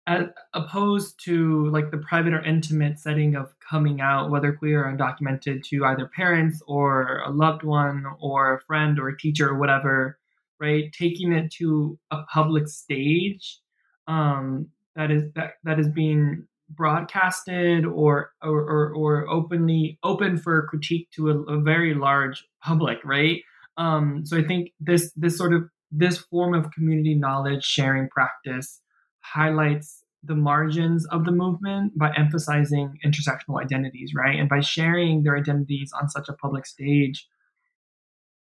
as opposed to like the private or intimate setting of coming out whether queer or undocumented to either parents or a loved one or a friend or a teacher or whatever right taking it to a public stage um, that is that that is being broadcasted or or, or, or openly open for critique to a, a very large public, right? Um, so I think this this sort of this form of community knowledge sharing practice highlights the margins of the movement by emphasizing intersectional identities, right? And by sharing their identities on such a public stage,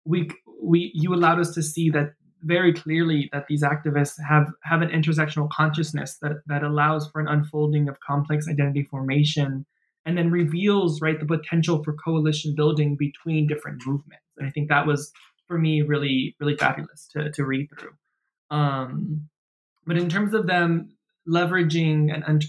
we we you allowed us to see that very clearly that these activists have have an intersectional consciousness that that allows for an unfolding of complex identity formation and then reveals right the potential for coalition building between different movements. And i think that was for me really really fabulous to, to read through. Um, but in terms of them leveraging an,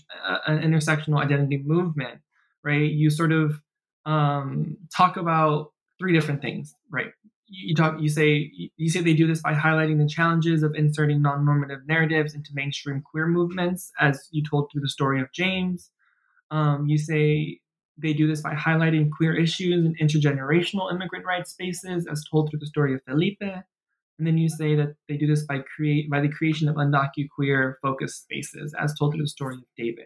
an intersectional identity movement right you sort of um, talk about three different things right you talk you say you say they do this by highlighting the challenges of inserting non-normative narratives into mainstream queer movements as you told through the story of james. Um, you say they do this by highlighting queer issues in intergenerational immigrant rights spaces as told through the story of felipe. And then you say that they do this by create by the creation of undocu queer focused spaces as told through the story of david.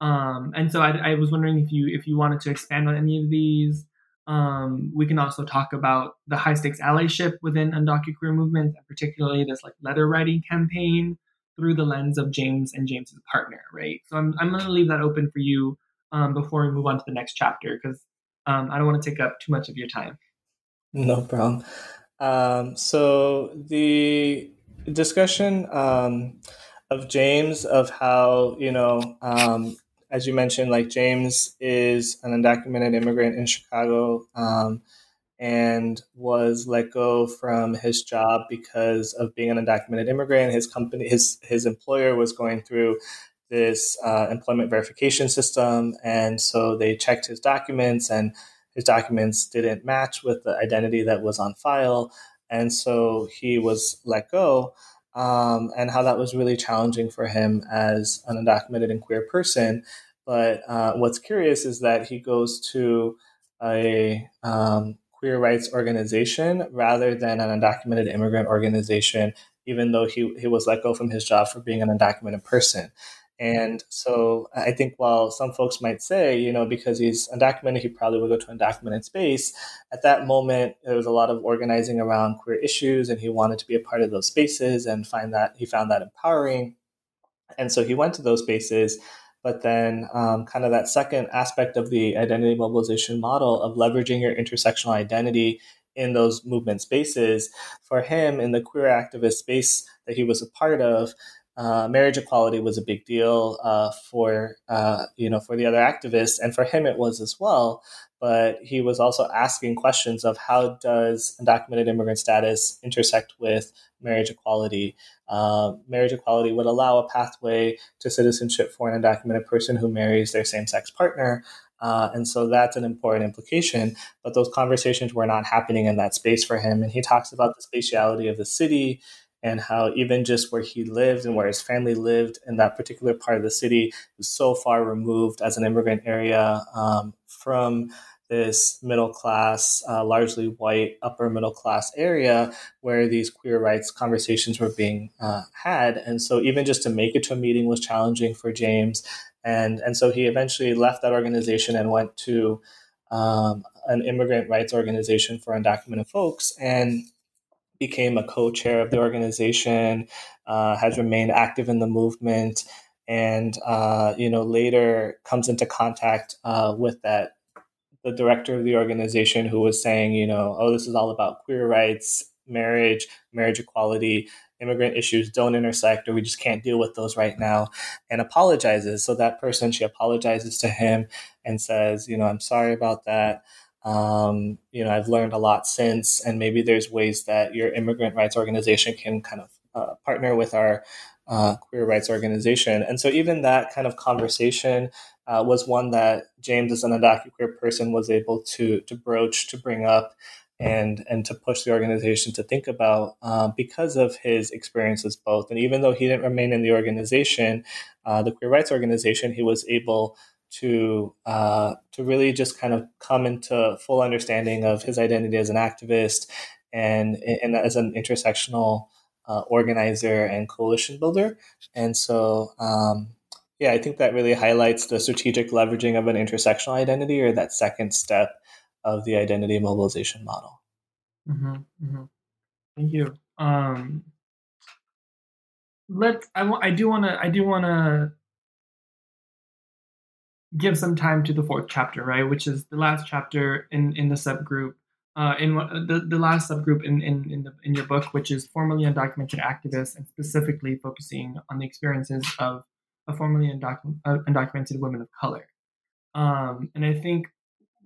Um, and so I, I was wondering if you if you wanted to expand on any of these um, we can also talk about the high stakes allyship within undocumented queer movements, and particularly this like letter writing campaign through the lens of James and James's partner, right? So I'm, I'm going to leave that open for you um, before we move on to the next chapter because um, I don't want to take up too much of your time. No problem. Um, so the discussion um, of James of how you know, um, as you mentioned, like James is an undocumented immigrant in Chicago um, and was let go from his job because of being an undocumented immigrant. His company, his his employer was going through this uh, employment verification system, and so they checked his documents and his documents didn't match with the identity that was on file, and so he was let go. Um, and how that was really challenging for him as an undocumented and queer person. But uh, what's curious is that he goes to a um, queer rights organization rather than an undocumented immigrant organization, even though he, he was let go from his job for being an undocumented person. And so I think while some folks might say, you know, because he's undocumented, he probably would go to undocumented space. At that moment, there was a lot of organizing around queer issues, and he wanted to be a part of those spaces and find that he found that empowering. And so he went to those spaces. But then, um, kind of that second aspect of the identity mobilization model of leveraging your intersectional identity in those movement spaces, for him in the queer activist space that he was a part of, uh, marriage equality was a big deal uh, for uh, you know for the other activists, and for him it was as well. But he was also asking questions of how does undocumented immigrant status intersect with marriage equality. Uh, marriage equality would allow a pathway to citizenship for an undocumented person who marries their same-sex partner. Uh, and so that's an important implication. But those conversations were not happening in that space for him. And he talks about the spatiality of the city and how even just where he lived and where his family lived in that particular part of the city was so far removed as an immigrant area um, from this middle class, uh, largely white, upper middle class area where these queer rights conversations were being uh, had. And so, even just to make it to a meeting was challenging for James. And, and so, he eventually left that organization and went to um, an immigrant rights organization for undocumented folks. And became a co-chair of the organization, uh, has remained active in the movement, and uh, you know later comes into contact uh, with that the director of the organization who was saying, you know, oh, this is all about queer rights, marriage, marriage equality, immigrant issues don't intersect, or we just can't deal with those right now, and apologizes. So that person, she apologizes to him and says, you know, I'm sorry about that. Um, you know, I've learned a lot since, and maybe there's ways that your immigrant rights organization can kind of uh, partner with our uh, queer rights organization. And so, even that kind of conversation uh, was one that James, as an undocumented queer person, was able to to broach, to bring up, and and to push the organization to think about uh, because of his experiences both. And even though he didn't remain in the organization, uh, the queer rights organization, he was able to uh, to really just kind of come into full understanding of his identity as an activist and, and as an intersectional uh, organizer and coalition builder. And so, um, yeah, I think that really highlights the strategic leveraging of an intersectional identity or that second step of the identity mobilization model. Mm-hmm, mm-hmm. Thank you. Um, let I, I do want to I do want to give some time to the fourth chapter, right? Which is the last chapter in in the subgroup, uh, in the the last subgroup in in in, the, in your book, which is formerly undocumented activists, and specifically focusing on the experiences of a formerly undocumented, uh, undocumented women of color. Um, and I think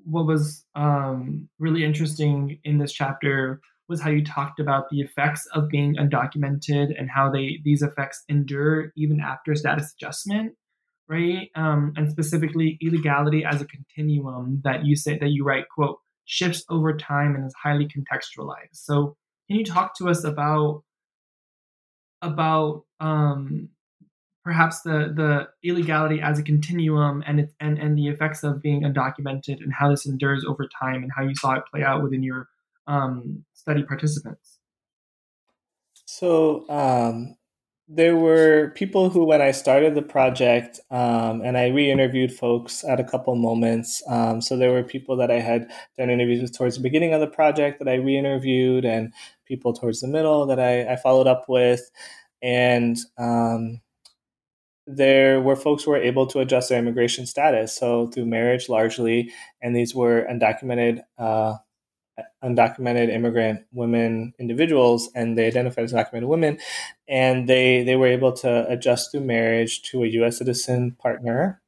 what was um, really interesting in this chapter was how you talked about the effects of being undocumented and how they these effects endure even after status adjustment right? Um, and specifically illegality as a continuum that you say that you write, quote, shifts over time and is highly contextualized. So can you talk to us about about um, perhaps the the illegality as a continuum and it, and and the effects of being undocumented and how this endures over time and how you saw it play out within your um, study participants? So um, there were people who, when I started the project, um, and I re-interviewed folks at a couple moments. Um, so there were people that I had done interviews with towards the beginning of the project that I re-interviewed, and people towards the middle that I, I followed up with, and um, there were folks who were able to adjust their immigration status, so through marriage largely, and these were undocumented uh, undocumented immigrant women individuals and they identified as undocumented women and they they were able to adjust through marriage to a US citizen partner.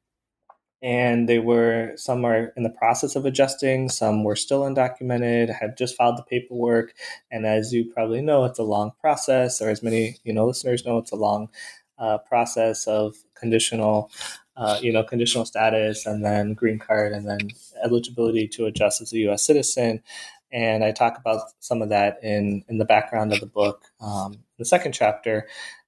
And they were some are in the process of adjusting some were still undocumented had just filed the paperwork. And as you probably know it's a long process or as many you know listeners know it's a long uh, process of conditional uh, you know conditional status and then green card and then eligibility to adjust as a us citizen and i talk about some of that in in the background of the book um, the second chapter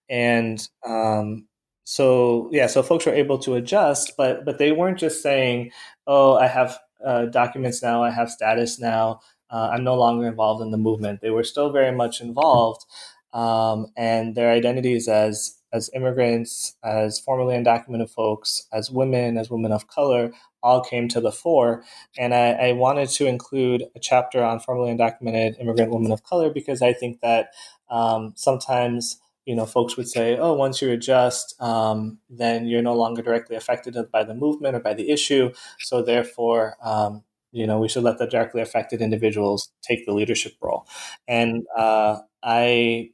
and um, so yeah, so folks were able to adjust, but but they weren't just saying, "Oh, I have uh, documents now, I have status now, uh, I'm no longer involved in the movement." They were still very much involved, um, and their identities as as immigrants, as formerly undocumented folks, as women, as women of color, all came to the fore. And I, I wanted to include a chapter on formerly undocumented immigrant women of color because I think that um, sometimes you know, folks would say, oh, once you adjust, um, then you're no longer directly affected by the movement or by the issue. So therefore, um, you know, we should let the directly affected individuals take the leadership role. And uh, I,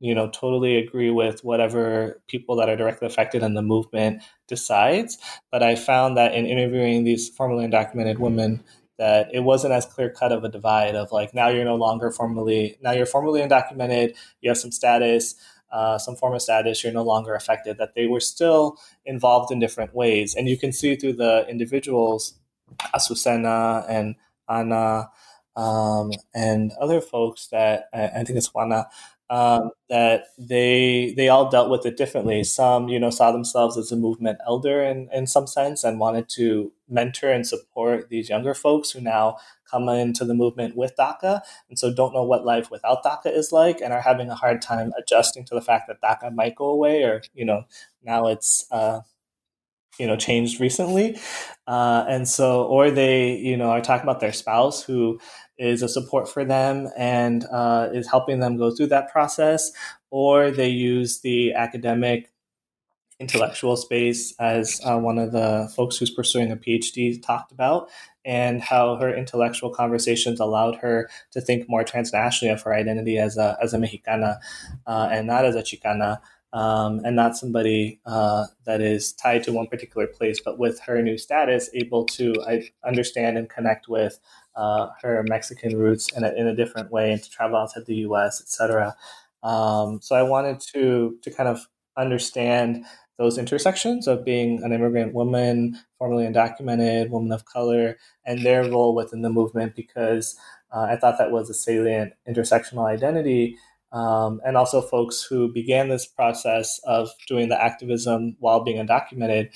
you know, totally agree with whatever people that are directly affected in the movement decides. But I found that in interviewing these formerly undocumented women, that it wasn't as clear cut of a divide of like now you're no longer formally now you're formally undocumented, you have some status uh, some form of status, you're no longer affected, that they were still involved in different ways. And you can see through the individuals, Azucena and Ana, um, and other folks that I, think it's Juana, um, that they they all dealt with it differently. Some, you know, saw themselves as a movement elder in, in some sense and wanted to mentor and support these younger folks who now come into the movement with DACA and so don't know what life without DACA is like and are having a hard time adjusting to the fact that DACA might go away or, you know, now it's, uh, you know, changed recently. Uh, and so, or they, you know, are talking about their spouse who is a support for them and uh, is helping them go through that process, or they use the academic intellectual space as uh, one of the folks who's pursuing a PhD talked about, and how her intellectual conversations allowed her to think more transnationally of her identity as a, as a Mexicana uh, and not as a Chicana. Um, and not somebody uh, that is tied to one particular place, but with her new status, able to I, understand and connect with uh, her Mexican roots in a, in a different way and to travel outside the U.S., etc. Um, so I wanted to to kind of understand those intersections of being an immigrant woman, formerly undocumented, woman of color, and their role within the movement because uh, I thought that was a salient intersectional identity. Um, and also folks who began this process of doing the activism while being undocumented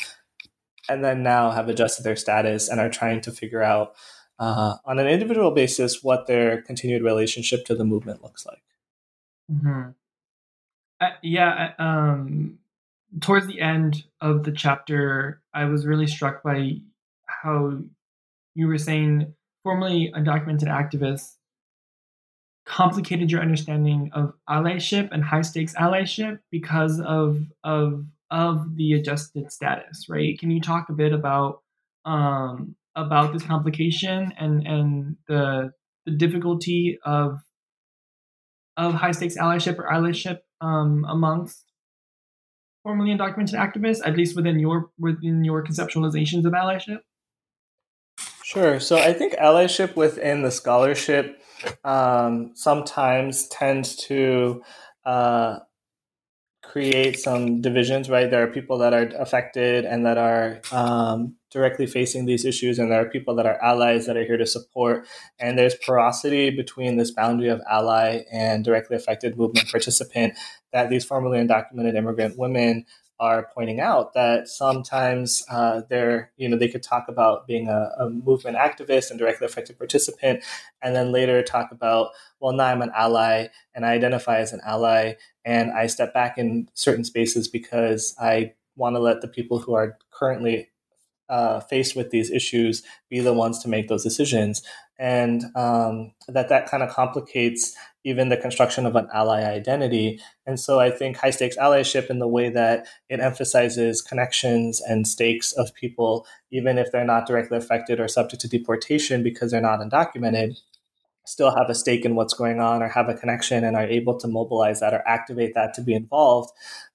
and then now have adjusted their status and are trying to figure out uh, on an individual basis what their continued relationship to the movement looks like. Mm-hmm. Uh, yeah, um, towards the end of the chapter, I was really struck by how you were saying formerly undocumented activists complicated your understanding of allyship and high stakes allyship because of of of the adjusted status, right? Can you talk a bit about um, about this complication and and the the difficulty of of high stakes allyship or allyship um, amongst formerly undocumented activists, at least within your within your conceptualizations of allyship? Sure. So I think allyship within the scholarship um, sometimes tends to uh, create some divisions, right? There are people that are affected and that are um, directly facing these issues, and there are people that are allies that are here to support. And there's porosity between this boundary of ally and directly affected movement participant that these formerly undocumented immigrant women are pointing out that sometimes uh, they're, you know, they could talk about being a, a, movement activist and directly affected participant, and then later talk about, well, now I'm an ally and I identify as an ally, and I step back in certain spaces because I want to let the people who are currently uh, faced with these issues be the ones to make those decisions. And um, that that kind of complicates even the construction of an ally identity and so i think high stakes allyship in the way that it emphasizes connections and stakes of people even if they're not directly affected or subject to deportation because they're not undocumented still have a stake in what's going on or have a connection and are able to mobilize that or activate that to be involved.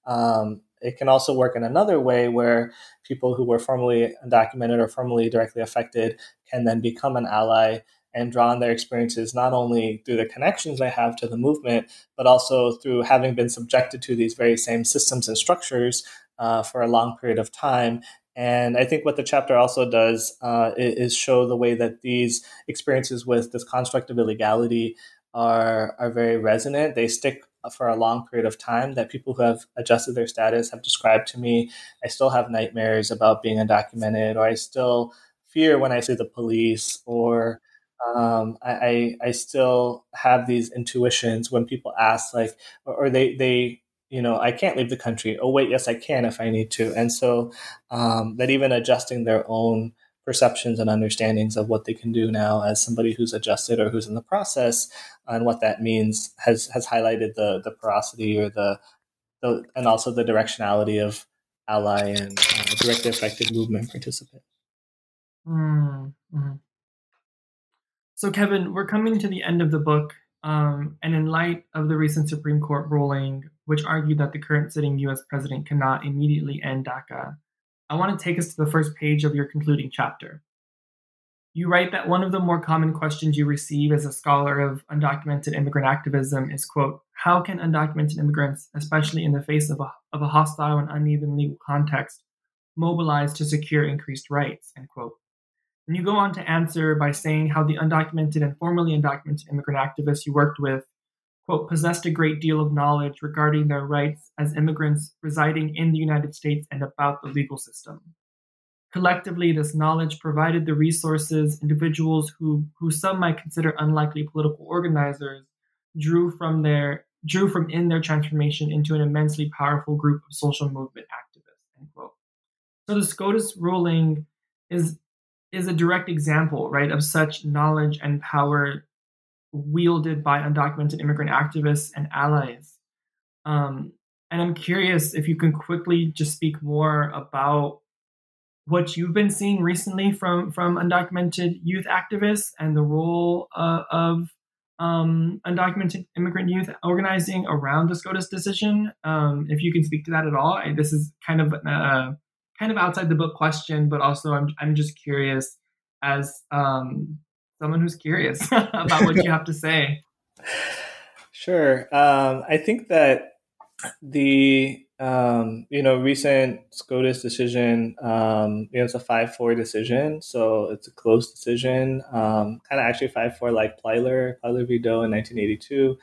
Um, it can also work in another way where people who were formerly undocumented or formerly directly affected can then become an ally and draw on their experiences not only through the connections they have to the movement, but also through having been subjected to these very same systems and structures uh, for a long period of time. And I think what the chapter also does uh, is show the way that these experiences with this construct of illegality are, are very resonant. They stick for a long period of time that people who have adjusted their status have described to me. I still have nightmares about being undocumented, or I still fear when I see the police, or um, I, I still have these intuitions when people ask like or, they they you know I can't leave the country oh wait yes I can if I need to and so um, that even adjusting their own perceptions and understandings of what they can do now as somebody who's adjusted or who's in the process and what that means has has highlighted the the porosity or the, the and also the directionality of ally and uh, directly affected movement participant. Mm-hmm. So, Kevin, we're coming to the end of the book. Um, and in light of the recent Supreme Court ruling, which argued that the current sitting US president cannot immediately end DACA, I want to take us to the first page of your concluding chapter. You write that one of the more common questions you receive as a scholar of undocumented immigrant activism is, quote, how can undocumented immigrants, especially in the face of a, of a hostile and uneven legal context, mobilize to secure increased rights, end quote. And you go on to answer by saying how the undocumented and formerly undocumented immigrant activists you worked with, quote, possessed a great deal of knowledge regarding their rights as immigrants residing in the United States and about the legal system. Collectively, this knowledge provided the resources individuals who, who some might consider unlikely political organizers drew from their drew from in their transformation into an immensely powerful group of social movement activists. End quote. So the SCOTUS ruling is is a direct example, right, of such knowledge and power wielded by undocumented immigrant activists and allies. Um, and I'm curious if you can quickly just speak more about what you've been seeing recently from from undocumented youth activists and the role uh, of um, undocumented immigrant youth organizing around the SCOTUS decision. Um, if you can speak to that at all, I, this is kind of uh, kind of outside the book question, but also I'm I'm just curious as um, someone who's curious about what you have to say. Sure. Um, I think that the um, you know recent SCOTUS decision, um, you know, it's a five four decision, so it's a close decision. Um, kind of actually five four like Plyler, Plyler v. Doe in 1982,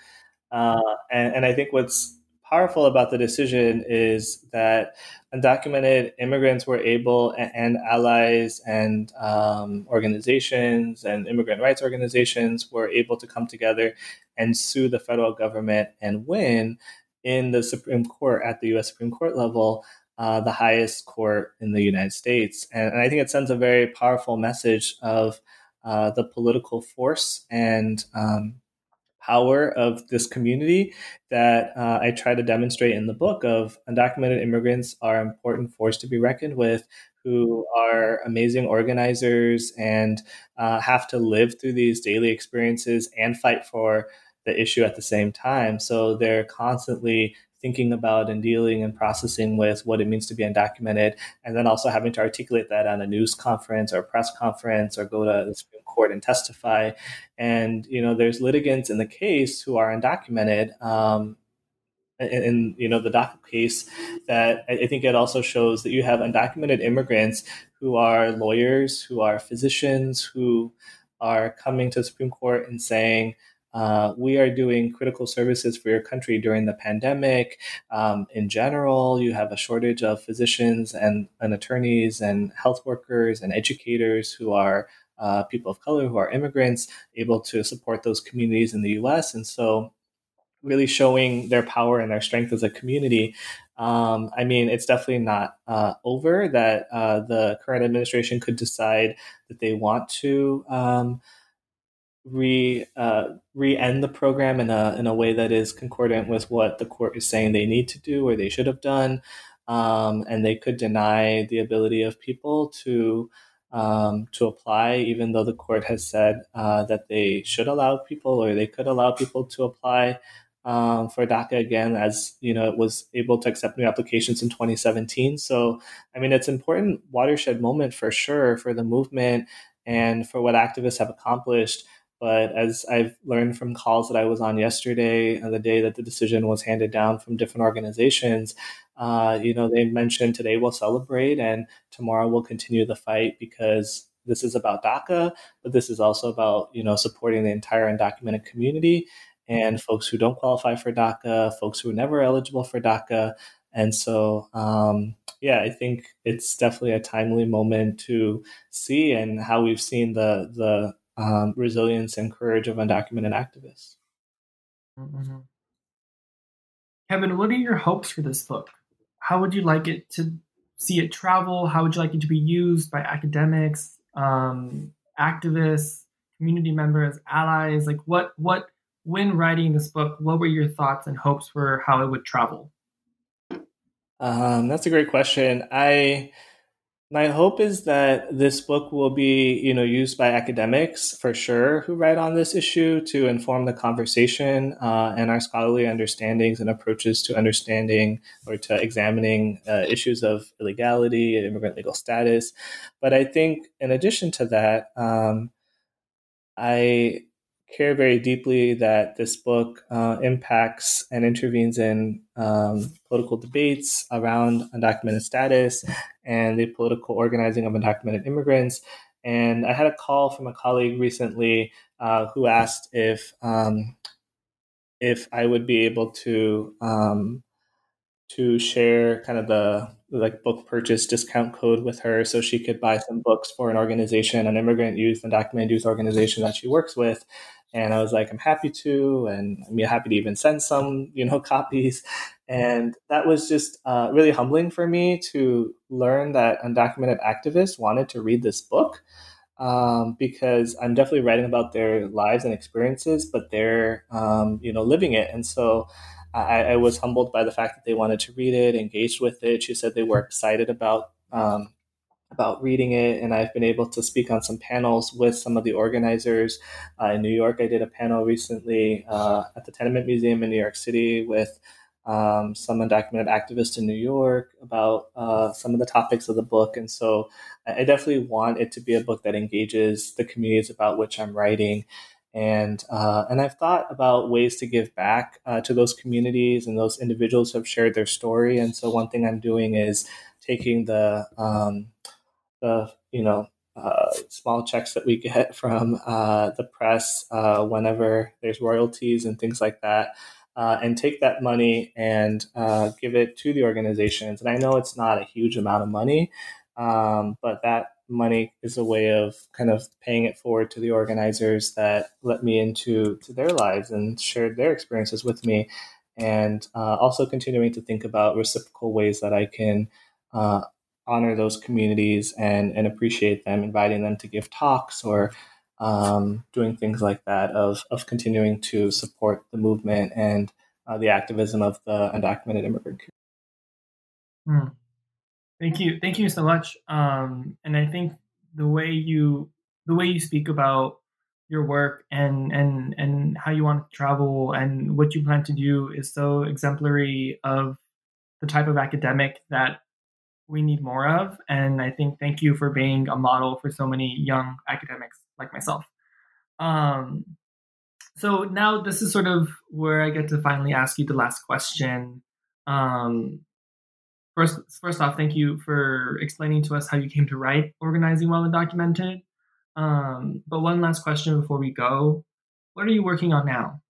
uh, and, and I think what's powerful about the decision is that undocumented immigrants were able, and, allies and um, organizations and immigrant rights organizations were able to come together and sue the federal government and win in the Supreme Court at the US Supreme Court level. Uh, the highest court in the United States. And, and, I think it sends a very powerful message of uh, the political force and um, power of this community that uh, I try to demonstrate in the book of undocumented immigrants are an important force to be reckoned with who are amazing organizers and uh, have to live through these daily experiences and fight for the issue at the same time. So they're constantly thinking about and dealing and processing with what it means to be undocumented, and then also having to articulate that on a news conference or a press conference or go to the Supreme Court and testify. And you know, there's litigants in the case who are undocumented. Um, in, in, you know the DACA case, that I think it also shows that you have undocumented immigrants who are lawyers, who are physicians, who are coming to the Supreme Court and saying, uh, we are doing critical services for your country during the pandemic. Um, in general, you have a shortage of physicians and, and attorneys and health workers and educators who are uh, people of color, who are immigrants, able to support those communities in the US. And so, really showing their power and their strength as a community. Um, I mean, it's definitely not uh, over that uh, the current administration could decide that they want to. Um, re uh, re end the program in a in a way that is concordant with what the court is saying they need to do or they should have done, um, and they could deny the ability of people to um, to apply, even though the court has said uh, that they should allow people or they could allow people to apply um, for DACA again, as you know, it was able to accept new applications in 2017. So, I mean, it's an important watershed moment for sure for the movement and for what activists have accomplished. But as I've learned from calls that I was on yesterday, the day that the decision was handed down from different organizations, uh, you know, they mentioned today we'll celebrate and tomorrow we'll continue the fight because this is about DACA, but this is also about you know supporting the entire undocumented community and folks who don't qualify for DACA, folks who are never eligible for DACA. And so, um, yeah, I think it's definitely a timely moment to see and how we've seen the the um, resilience and courage of undocumented activists. Mm-hmm. Kevin, what are your hopes for this book? How would you like it to see it travel? How would you like it to be used by academics, um, activists, community members, allies? Like, what what when writing this book, what were your thoughts and hopes for how it would travel? Um, that's a great question. I my hope is that this book will be, you know, used by academics for sure who write on this issue to inform the conversation uh, and our scholarly understandings and approaches to understanding or to examining uh, issues of illegality and immigrant legal status. But I think, in addition to that, um, I care very deeply that this book uh, impacts and intervenes in um, political debates around undocumented status and the political organizing of undocumented immigrants. And I had a call from a colleague recently uh, who asked if um, if I would be able to um, to share kind of the like book purchase discount code with her so she could buy some books for an organization, an immigrant youth and youth organization that she works with. And I was like, I'm happy to, and I'm happy to even send some, you know, copies. And that was just uh, really humbling for me to learn that undocumented activists wanted to read this book um, because I'm definitely writing about their lives and experiences, but they're, um, you know, living it. And so I, I, was humbled by the fact that they wanted to read it, engaged with it. She said they were excited about um, about reading it, and I've been able to speak on some panels with some of the organizers. Uh, in New York, I did a panel recently uh, at the Tenement Museum in New York City with um, some undocumented activists in New York about uh, some of the topics of the book. And so I definitely want it to be a book that engages the communities about which I'm writing. And, uh, and I've thought about ways to give back uh, to those communities and those individuals who have shared their story. And so one thing I'm doing is taking the um, the you know uh, small checks that we get from uh, the press uh, whenever there's royalties and things like that, uh, and take that money and uh, give it to the organizations. And I know it's not a huge amount of money, um, but that money is a way of kind of paying it forward to the organizers that let me into to their lives and shared their experiences with me, and uh, also continuing to think about reciprocal ways that I can honor those communities and, and appreciate them, inviting them to give talks or um, doing things like that of, of continuing to support the movement and uh, the activism of the undocumented immigrant community. Hmm. Thank you. Thank you so much. Um, and I think the way you the way you speak about your work and and and how you want to travel and what you plan to do is so exemplary of the type of academic that we need more of. And I think thank you for being a model for so many young academics like myself. Um, so now this is sort of where I get to finally ask you the last question. Um, first, first off, thank you for explaining to us how you came to write Organizing While Undocumented. Um, but one last question before we go. What are you working on now?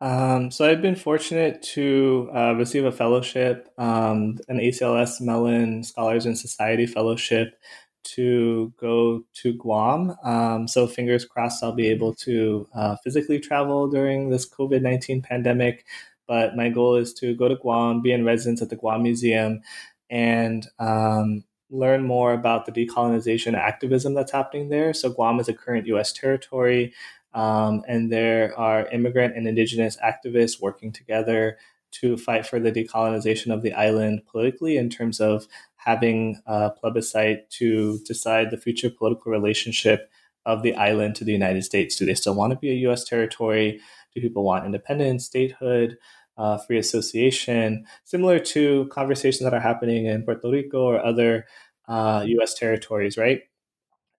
Um, so I've been fortunate to uh, receive a fellowship, um, an ACLS Mellon Scholars in Society fellowship to go to Guam. Um, so fingers crossed I'll be able to uh, physically travel during this COVID 19 pandemic. But my goal is to go to Guam, be in residence at the Guam Museum, and um, learn more about the decolonization activism that's happening there. So Guam is a current U.S. territory. Um, and there are immigrant and indigenous activists working together to fight for the decolonization of the island politically in terms of having a plebiscite to decide the future political relationship of the island to the United States. Do they still want to be a U.S. territory? Do people want independence, statehood? Uh, free association, similar to conversations that are happening in Puerto Rico or other uh, U.S. territories, right?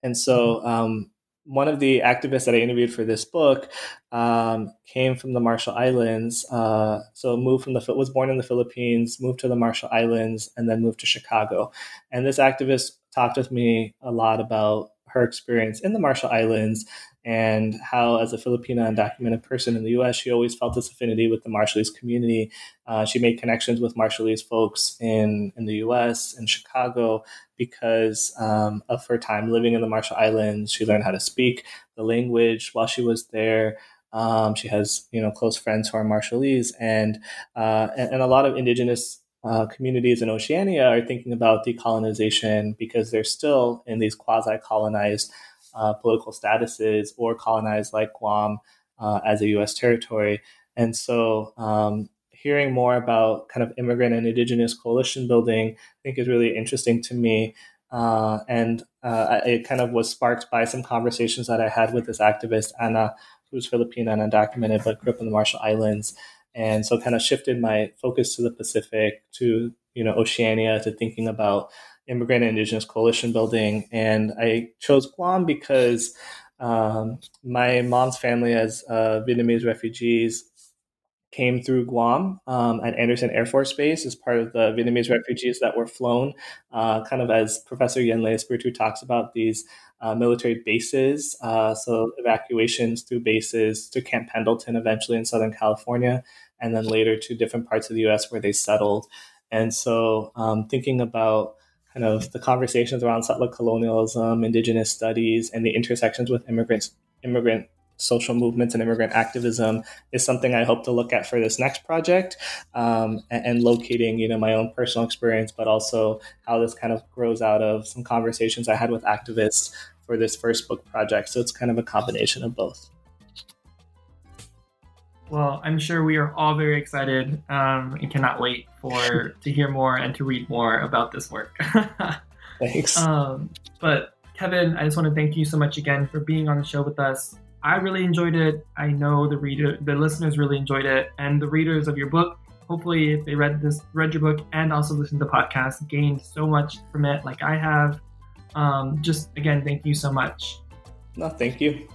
And so, mm-hmm. um, one of the activists that I interviewed for this book um, came from the Marshall Islands. Uh, so moved from the was born in the Philippines, moved to the Marshall Islands, and then moved to Chicago. And this activist talked with me a lot about her experience in the Marshall Islands and how, as a Filipina undocumented person in the US, she always felt this affinity with the Marshallese community. Uh, she made connections with Marshallese folks in, in the US and Chicago because um, of her time living in the Marshall Islands. She learned how to speak the language while she was there. Um, she has, you know, close friends who are Marshallese, and uh, and, and, a lot of indigenous uh, communities in Oceania are thinking about decolonization because they're still in these quasi-colonized uh, political statuses or colonized like Guam uh, as a U.S. territory. And so, um, hearing more about kind of immigrant and indigenous coalition building, I think is really interesting to me. Uh, and uh, it kind of was sparked by some conversations that I had with this activist, Anna, who's Filipino and undocumented, but grew up in the Marshall Islands. And so kind of shifted my focus to the Pacific, to, you know, Oceania, to thinking about immigrant and indigenous coalition building. And I chose Guam because um, my mom's family, as uh, Vietnamese refugees, came through Guam um, at Andersen Air Force Base as part of the Vietnamese refugees that were flown, uh, kind of as Professor Yen Lê Espiritu talks about these uh, military bases. Uh, so evacuations through bases to Camp Pendleton eventually in Southern California, and then later to different parts of the U.S. where they settled. And so um, thinking about kind of the conversations around settler colonialism, indigenous studies, and the intersections with immigrants, immigrant social movements and immigrant activism is something I hope to look at for this next project, um, and, and, locating you know my own personal experience, but also how this kind of grows out of some conversations I had with activists for this first book project. So it's kind of a combination of both. Well, I'm sure we are all very excited um, and cannot wait for to hear more and to read more about this work. Thanks. Um, but Kevin, I just want to thank you so much again for being on the show with us. I really enjoyed it. I know the reader, the listeners really enjoyed it, and the readers of your book, hopefully, if they read this, read your book, and also listened to the podcast, gained so much from it, like I have. Um, just again, thank you so much. No, thank you.